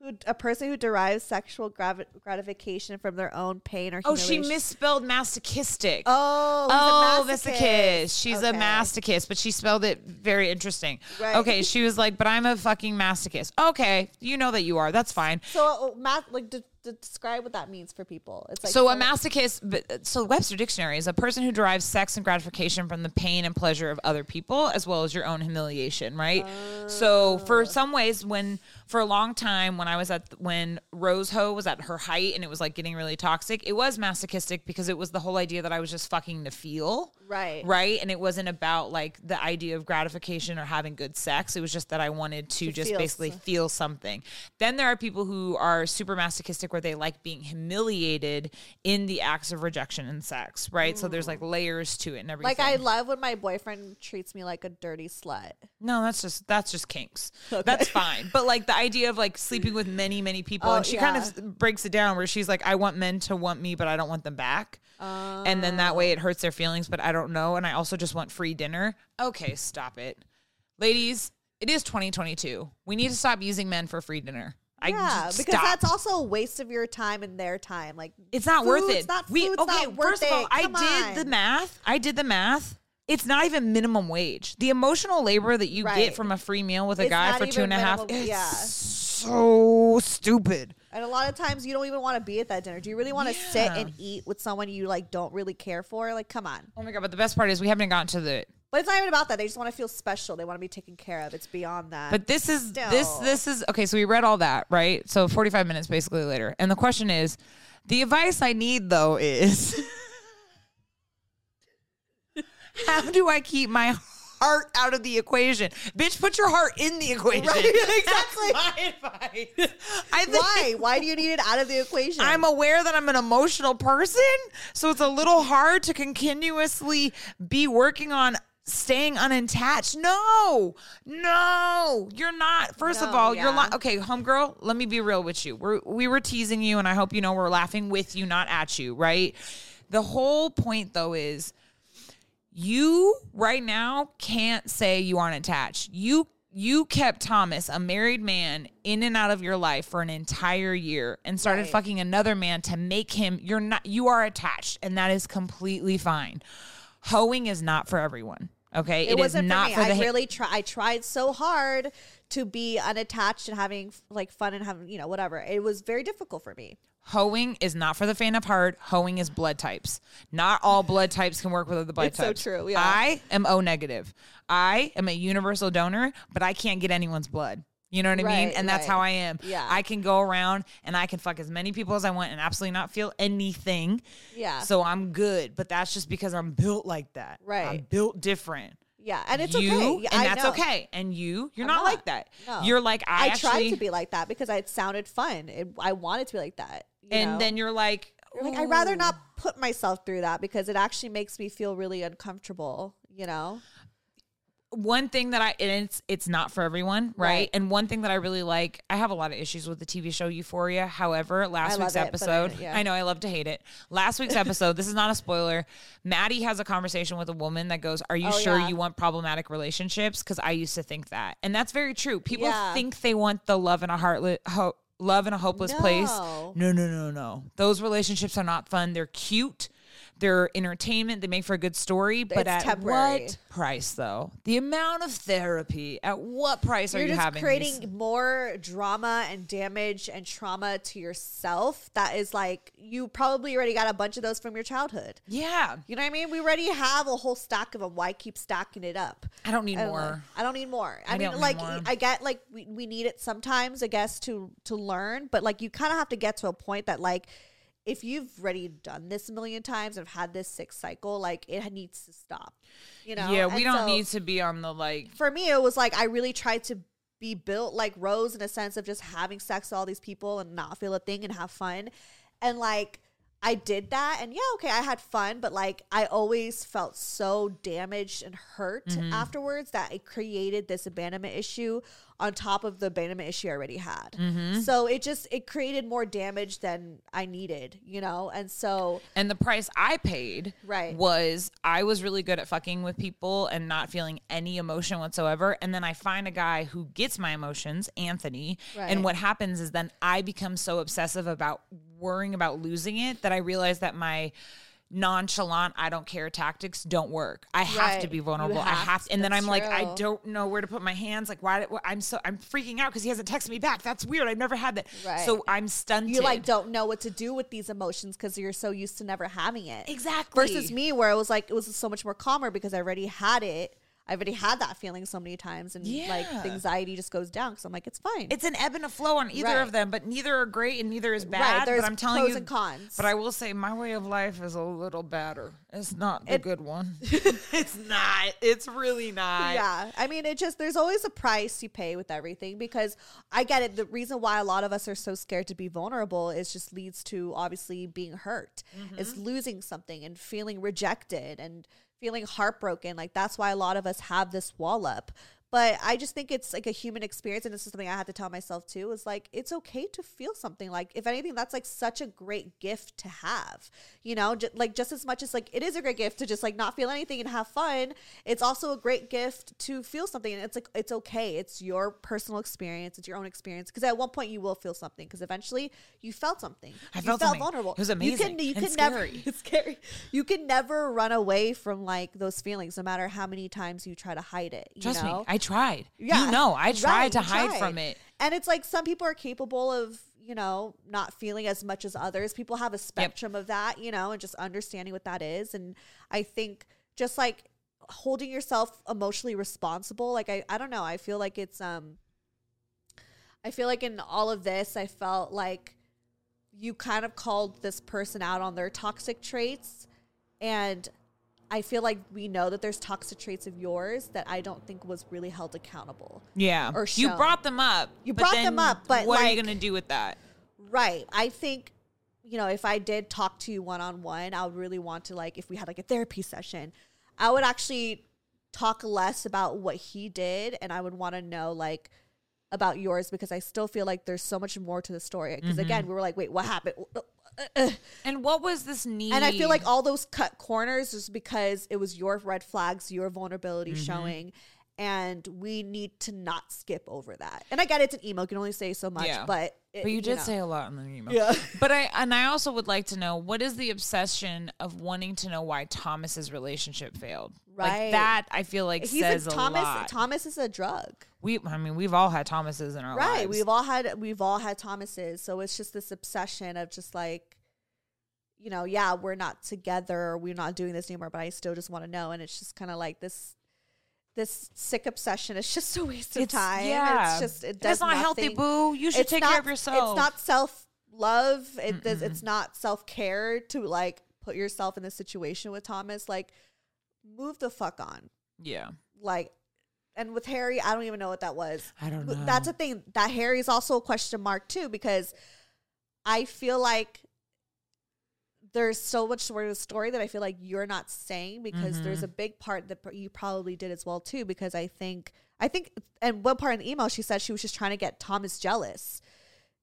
Who a person who derives sexual gravi- gratification from their own pain or oh she misspelled masochistic Oh, Oh, a masochist. She's a Okay. masochist, but she spelled it very interesting. Right. Okay, she was like, "But I'm a fucking masochist." Okay, you know that you are. That's fine. So, uh, math, like, de- de- describe what that means for people. It's like so a masochist, so Webster Dictionary is a person who derives sex and gratification from the pain and pleasure of other people, as well as your own humiliation. Right. So for oh. some ways, when for a long time, when I was at when Rose Ho was at her height and it was like getting really toxic, it was masochistic because it was the whole idea that I was just fucking to feel. Right. Right. And it wasn't about like the idea of gratification or having good sex. It was just that I wanted to, To just feel basically feel something. Then there are people who are super masochistic where they like being humiliated in the acts of rejection and sex, right? So there's like mm. layers to it and everything. Like I love when my boyfriend treats me like a dirty slut. No, that's just that's just kinks. That's fine. But like the idea of like sleeping with many, many people, Oh, and she kind of breaks it down where she's like, I want men to want me, but I don't want them back. and then that way it hurts their feelings, but I don't know. And I also just want free dinner. Okay, stop it. Ladies, it is 2022. We need to stop using men for free dinner. I yeah, because stop. that's also a waste of your time and their time. Like It's not worth food's it. Not we food's okay. not worth first of all, it. I Come did on. the math. I did the math. It's not even minimum wage. The emotional labor that you Right. get from a free meal with a It's guy for two and a half. minimum- It's yeah. so stupid. And a lot of times you don't even want to be at that dinner. Do you really want to sit and eat with someone you like don't really care for? Like, come on. Oh my god! But the best part is we haven't gotten to the. But it's not even about that. They just want to feel special. They want to be taken care of. It's beyond that. But this is Still. this this is okay. So we read all that right. So forty five minutes basically later, and the question is, the advice I need though is, how do I keep my heart out of the equation? Bitch, put your heart in the equation. Right, exactly. my advice. I think Why? Why do you need it out of the equation? I'm aware that I'm an emotional person, so it's a little hard to continuously be working on staying unattached. No, no, you're not. First of No, all, you're yeah. li- okay, homegirl. Let me be real with you. We're we were teasing you, and I hope you know we're laughing with you, not at you. Right. The whole point though is you right now can't say you aren't attached. You you kept Thomas, a married man, in and out of your life for an entire year and started Right. fucking another man to make him you're not you are attached and that is completely fine. Hoeing is not for everyone. Okay? it wasn't not for for me. the I really try. I tried so hard to be unattached and having like fun and having you know whatever. It was very difficult for me. Hoeing is not for the faint of heart. Hoeing is blood types. Not all blood types can work with other blood types. It's so true, yeah. I am O negative. I am a universal donor, but I can't get anyone's blood. You know what I mean? And that's right. how I am. Yeah. I can go around and I can fuck as many people as I want and absolutely not feel anything. Yeah. So I'm good. But that's just because I'm built like that. Right. I'm built different. Yeah, and it's you, okay. And I that's know. okay. And you, you're I'm not, like that. No. You're like I, I, actually, tried to be like that because it sounded fun. It, I wanted to be like that. And know? then you're like, like I'd rather not put myself through that because it actually makes me feel really uncomfortable. You know. one thing that I and it's it's not for everyone, right? Right. And one thing that I really like, I have a lot of issues with the TV show Euphoria. However, last I week's it, but I- episode, yeah. I know I love to hate it. Last week's episode, this is not a spoiler. Maddy has a conversation with a woman that goes, "Are you Oh, sure yeah. you want problematic relationships?" Because I used to think that, and that's very true. People Yeah. think they want the love in a heartless. Ho- Love in a hopeless place. No. No, no, no, no. Those relationships are not fun. They're cute. They're entertainment. They make for a good story. But It's at temporary. what price, though? The amount of therapy. At what price are You're you just having? creating these- more drama and damage and trauma to yourself. That is like you probably already got a bunch of those from your childhood. Yeah. You know what I mean? We already have a whole stack of them. Why keep stacking it up? I don't need And, more. like, I don't need more. I, I mean, like. I get like we, we need it sometimes, I guess, to to learn. But like you kind of have to get to a point that like if you've already done this a million times and have had this sick cycle, like it needs to stop. You know? yeah, we And don't so- need to be on the like. for me it was like i really tried to be built like rose in a sense of just having sex with all these people and not feel a thing and have fun and like i did that and yeah okay i had fun but like i always felt so damaged and hurt Mm-hmm. afterwards that it created this abandonment issue on top of the abandonment issue i already had Mm-hmm. so it just it created more damage than i needed you know and so And the price I paid Right. was I was really good at fucking with people and not feeling any emotion whatsoever. And then I find a guy who gets my emotions, Anthony. Right. And what happens is then I become so obsessive about worrying about losing it that I realize that my nonchalant I don't care tactics don't work. I have to be vulnerable. I have have to. and then I'm like I don't know where to put my hands like why I'm so I'm freaking out cuz he hasn't texted me back. That's weird. I've never had that. Right. So I'm stunted. you like don't know what to do with these emotions because you're so used to never having it. Exactly. Versus me, where it was like it was so much more calmer because I already had it. I've already had that feeling so many times, and like the anxiety just goes down because I'm like, it's fine. It's an ebb and a flow on either Right. of them, but neither are great and neither is Right, bad. there's but I'm telling pros you, and cons. But I will say, my way of life is a little badder. It's not the It- good one. it's not. It's really not. yeah, I mean, it just there's always a price you pay with everything because I get it. The reason why a lot of us are so scared to be vulnerable is just leads to obviously being hurt. It's mm-hmm. losing something and feeling rejected and feeling heartbroken. Like that's why a lot of us have this wall up. But I just think it's like a human experience, and this is something I had to tell myself too. Is like it's okay to feel something. Like if anything, that's like such a great gift to have. You know, J- like just as much as like it is a great gift to just like not feel anything and have fun. It's also a great gift to feel something, and it's like it's okay. It's your personal experience. It's your own experience. Because at one point you will feel something. Because eventually you felt something. I You felt felt something. vulnerable. It was You amazing can, you can never. It's scary. You can never run away from like those feelings, no matter how many times you try to hide it. You Trust know? me, I tried. Yeah. You know, I tried Right, to hide tried. from it. And it's like some people are capable of, you know, not feeling as much as others. People have a spectrum of that, you know, and just understanding what that is. And I think just like holding yourself emotionally responsible, like I, I don't know, I feel like it's um I feel like in all of this, I felt like you kind of called this person out on their toxic traits and I feel like we know that there's toxic traits of yours that I don't think was really held accountable. Yeah. Or you brought them up. You brought them up, but, what are you going to do with that? Right. I think, you know, if I did talk to you one on one, I would really want to, like, if we had like a therapy session, I would actually talk less about what he did and I would want to know, like, about yours because I still feel like there's so much more to the story. Because Mhm. again, we were like, wait, what happened? And what was this need? And I feel like all those cut corners is because it was your red flags, your vulnerability Mhm. showing. And we need to not skip over that. And I get it's an email, you can only say so much, Yeah. but it- but you did know. say a lot in the email. Yeah. But I and I also would like to know what is the obsession of wanting to know why Thomas's relationship failed? Right. Like that I feel like He's says a a, Thomas. lot. Thomas is a drug. we I mean we've all had Thomases in our right lives. Right. We've all had we've all had thomases so it's just this obsession of just like you know yeah we're not together we're not doing this anymore but i still just want to know and it's just kind of like this this sick obsession is just a waste of It's- time yeah. it's just it It's does not healthy, nothing. boo. You should It's take care of yourself. it's not self love it does it's not self-care to like put yourself in this situation with thomas like move the fuck on yeah. like and with Harry, I don't even know what that was. I don't know. That's a thing. That Harry's also a question mark too, because I feel like there's so much more to the story that I feel like you're not saying because there's Mhm. a big part that you probably did as well too. Because I think I think and one part in the email she said she was just trying to get Thomas jealous.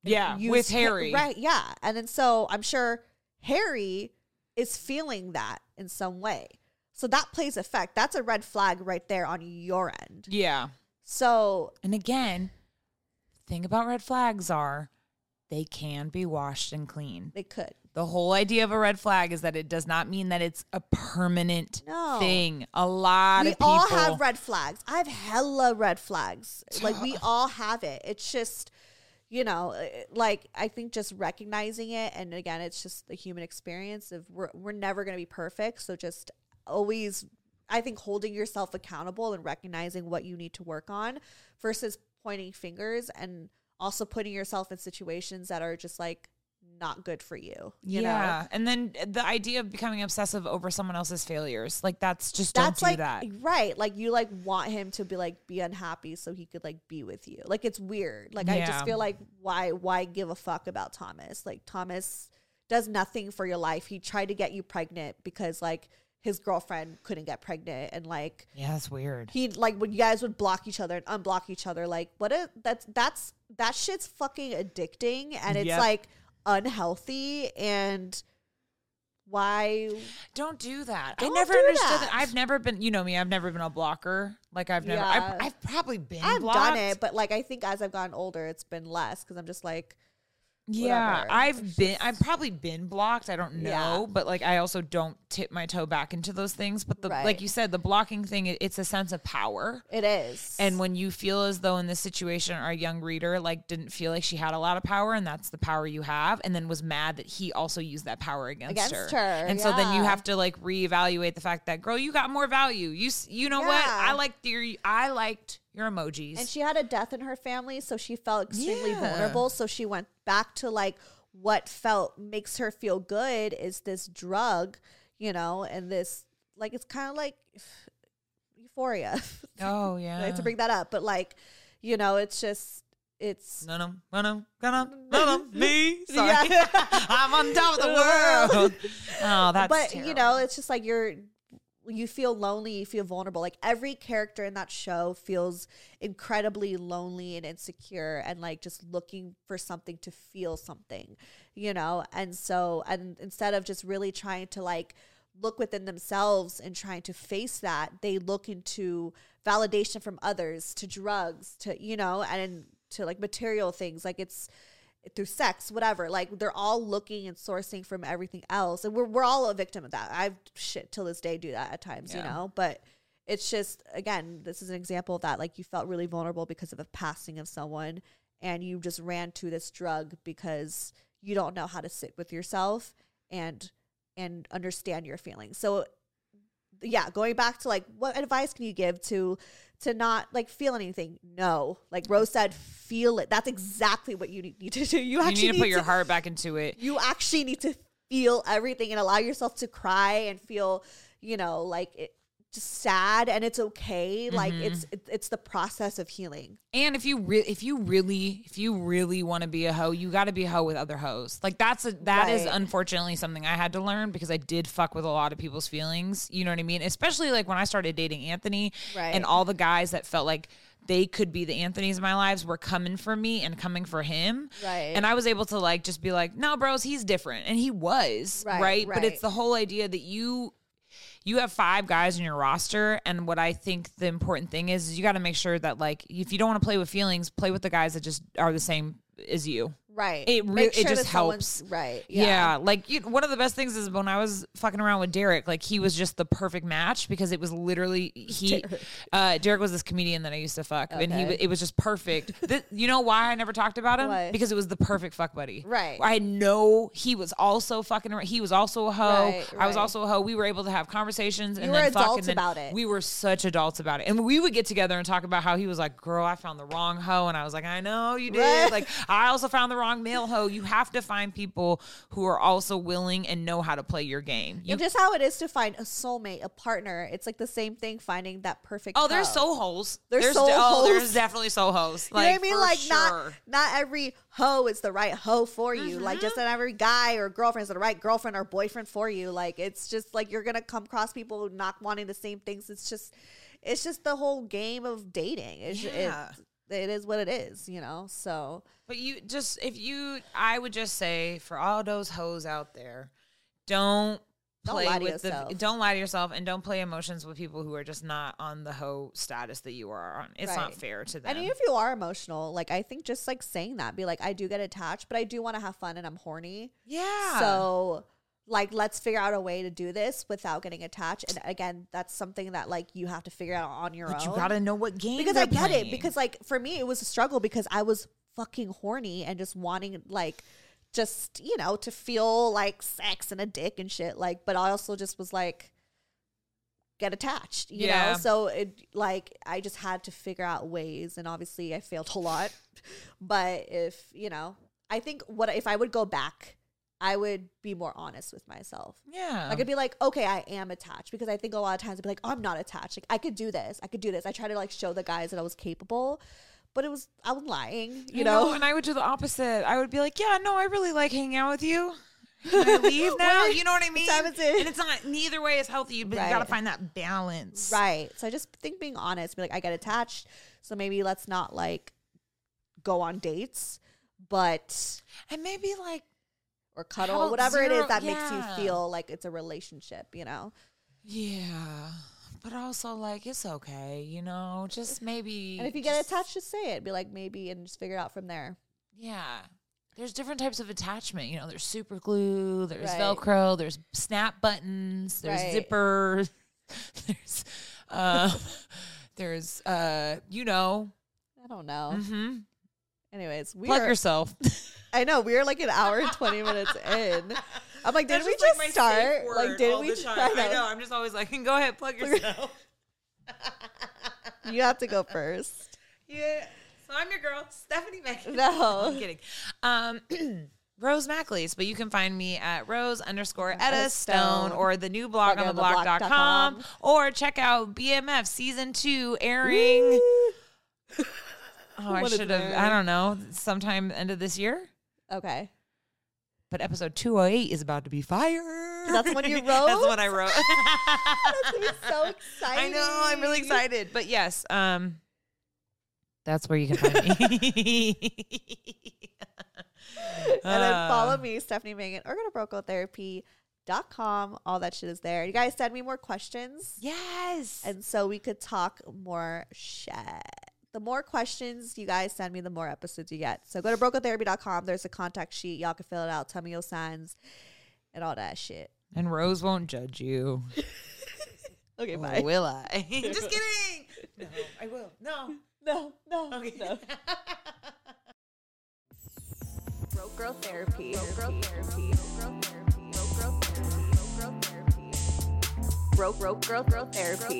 Yeah, with Ha- Harry. right? Yeah, and then so I'm sure Harry is feeling that in some way. So that plays effect. That's a red flag right there on your end. Yeah. So And again, thing about red flags are they can be washed and clean. they could. The whole idea of a red flag is that it does not mean that it's a permanent No. thing. A lot we of people all have red flags. I have hella red flags. Like we all have it. It's just, you know, uh, like I think just recognizing it, and again, it's just a human experience. Of we're we're never gonna be perfect, so just always, I think holding yourself accountable and recognizing what you need to work on, versus pointing fingers and also putting yourself in situations that are just like not good for you. You yeah. know, And then the idea of becoming obsessive over someone else's failures. Like that's just that's don't do like that. right like you like want him to be like be unhappy so he could like be with you like it's weird like i just feel like why why give a fuck about thomas like thomas does nothing for your life he tried to get you pregnant because like his girlfriend couldn't get pregnant and like Yeah, that's weird. he like when you guys would block each other and unblock each other like what a that's that's that shit's fucking addicting and it's Yep. like unhealthy and why Don't do that. I Don't never do understood that. that. I've never been, you know me, I've never been a blocker. Like I've never, Yeah. I've, I've probably been I've blocked. done it, but like I think as I've gotten older, it's been less because I'm just like, Yeah, whatever. I've been. I've probably been blocked. I don't know, Yeah. but like I also don't tip my toe back into those things. But the Right. like you said, the blocking thing, it, it's a sense of power. It is. And when you feel as though in this situation, our young reader like didn't feel like she had a lot of power, and that's the power you have, and then was mad that he also used that power against, Against her. her, And so then you have to like reevaluate the fact that girl, you got more value. You you know what? I liked your I liked your emojis. And she had a death in her family, so she felt extremely Yeah. vulnerable. So she went back to like what felt makes her feel good is this drug, you know, and this like it's kind of like euphoria. oh Like, yeah. to bring that up, but like, you know, it's just it's None of, none of, none of, none me. Sorry. Yeah. I'm on top of the world. Oh, that's but you know, it's just like you're you feel lonely, you feel vulnerable. Like every character in that show feels incredibly lonely and insecure and like just looking for something to feel something, you know? And so and instead of just really trying to like look within themselves and trying to face that, they look into validation from others, to drugs, to you know, and to like material things. Like it's through sex, whatever. Like they're all looking and sourcing from everything else, and we're we're all a victim of that. I've shit till this day do that at times, you know. But it's just again, this is an example of that. Like you felt really vulnerable because of a passing of someone, and you just ran to this drug because you don't know how to sit with yourself and and understand your feelings. So yeah, going back to like what advice can you give to to not like feel anything? No. Like Rose said, feel it. That's exactly what you need to do. You you actually need to put your heart back into it. You actually need to feel everything and allow yourself to cry and feel, you know, like it just sad and it's okay. Like Mhm. it's it, it's the process of healing. And if you re- if you really if you really want to be a hoe, you got to be a hoe with other hoes. Like that's a that is Right. unfortunately something I had to learn because I did fuck with a lot of people's feelings. You know what I mean? Especially like when I started dating Anthony Right. and all the guys that felt like they could be the Anthony's in my lives were coming for me and coming for him. Right. And I was able to like just be like, "No, bros, he's different." And he was, Right, right? But it's the whole idea that you you have five guys in your roster and what i think the important thing is is you got to make sure that like if you don't want to play with feelings play with the guys that just are the same as you Right. It re- it sure just helps. Right. yeah, Yeah. like you, one of the best things is when i was fucking around with derek like he was just the perfect match because it was literally he Derek. uh derek was this comedian that i used to fuck and he it was just perfect you know why i never talked about him Why? because it was the perfect fuck buddy Right. i had no he was also fucking around he was also a hoe Right, i was also a hoe we were able to have conversations and You then were fuck, adults and then about it. we were such adults about it and we would get together and talk about how he was like girl i found the wrong hoe and i was like i know you did Right. like i also found the wrong male hoe you have to find people who are also willing and know how to play your game you just how it is to find a soulmate, a partner. It's like the same thing finding that perfect. Oh, there's soul holes. There's de- soul oh, there's definitely soul holes. You know what I mean? Like not sure. not every hoe is the right hoe for you. Like just Mm-hmm. not every guy or girlfriend is the right girlfriend or boyfriend for you. Like it's just like you're gonna come across people not wanting the same things. It's just it's just the whole game of dating. It's Yeah. it, it is what it is, you know. So But you just if you I would just say for all those hoes out there, don't Don't play to with yourself. the don't lie to yourself and don't play emotions with people who are just not on the hoe status that you are on. It's not fair to them. And even if you are emotional, like I think just like saying that, be like, I do get attached, but I do want to have fun and I'm horny. yeah. So like let's figure out a way to do this without getting attached. And again, that's something that like you have to figure out on your but own. you gotta know what game because I get playing. it. Because like for me, it was a struggle because I was fucking horny and just wanting like just you know to feel like sex and a dick and shit. Like, but I also just was like get attached, you Yeah. know. So it like I just had to figure out ways, and obviously I failed a lot. But if you know, I think what if I would go back. I would be more honest with myself. yeah. Like I'd be like, okay, I am attached because I think a lot of times I'd be like, oh, I'm not attached. Like I could do this. I could do this. I try to like show the guys that I was capable, but it was I was lying, you I know. and I would do the opposite. I would be like, yeah, no, I really like hanging out with you. Can I leave now? You know what I mean? it? And it's not neither way is healthy, but you gotta find that balance. right. So I just think being honest, be like, I get attached, so maybe let's not like go on dates, but And maybe like or cuddle, whatever it zero- is that makes you feel like it's a relationship, you know. Yeah. But also like it's okay, you know, just maybe And if you get attached, just say it. Be like maybe, and just figure it out from there. Yeah. there's different types of attachment. You know, there's super glue, there's Right. Velcro, there's snap buttons, there's Right. zippers, there's uh, there's uh, you know, I don't know. hmm Anyways, we plug are, yourself. I know we are like an hour and twenty minutes in. I'm like, did we like just safe start? Like, did we? time. I know. I'm just always like, go ahead, plug yourself. You have to go first. yeah. So I'm your girl, Stephanie Megan. No. I'm kidding. Um, Rose Macleys, but you can find me at Rose underscore Etta Stone or the new blog on the block.com or check out BMF season two airing. Oh, I should have, I don't know, sometime end of this year. Okay. But episode 208 is about to be fired. That's the one you wrote? That's what I wrote. That's gonna be so exciting. I know, I'm really excited. But yes, um that's where you can find me. and then Uh, follow me, Stephanie Megan, or go to brocotherapy.com. All that shit is there. You guys send me more questions. Yes. And so we could talk more shit. The more questions you guys send me, the more episodes you get. So go to brocotherapy.com. There's a contact sheet. Y'all can fill it out. Tell me your signs and all that shit. And Rose won't judge you. Okay, Or bye. will I? Just kidding. No, I will. No. No, no, Okay. no. Broke girl therapy. Broke girl therapy. Broke girl therapy. Broke girl therapy. Broke broke girl girl therapy.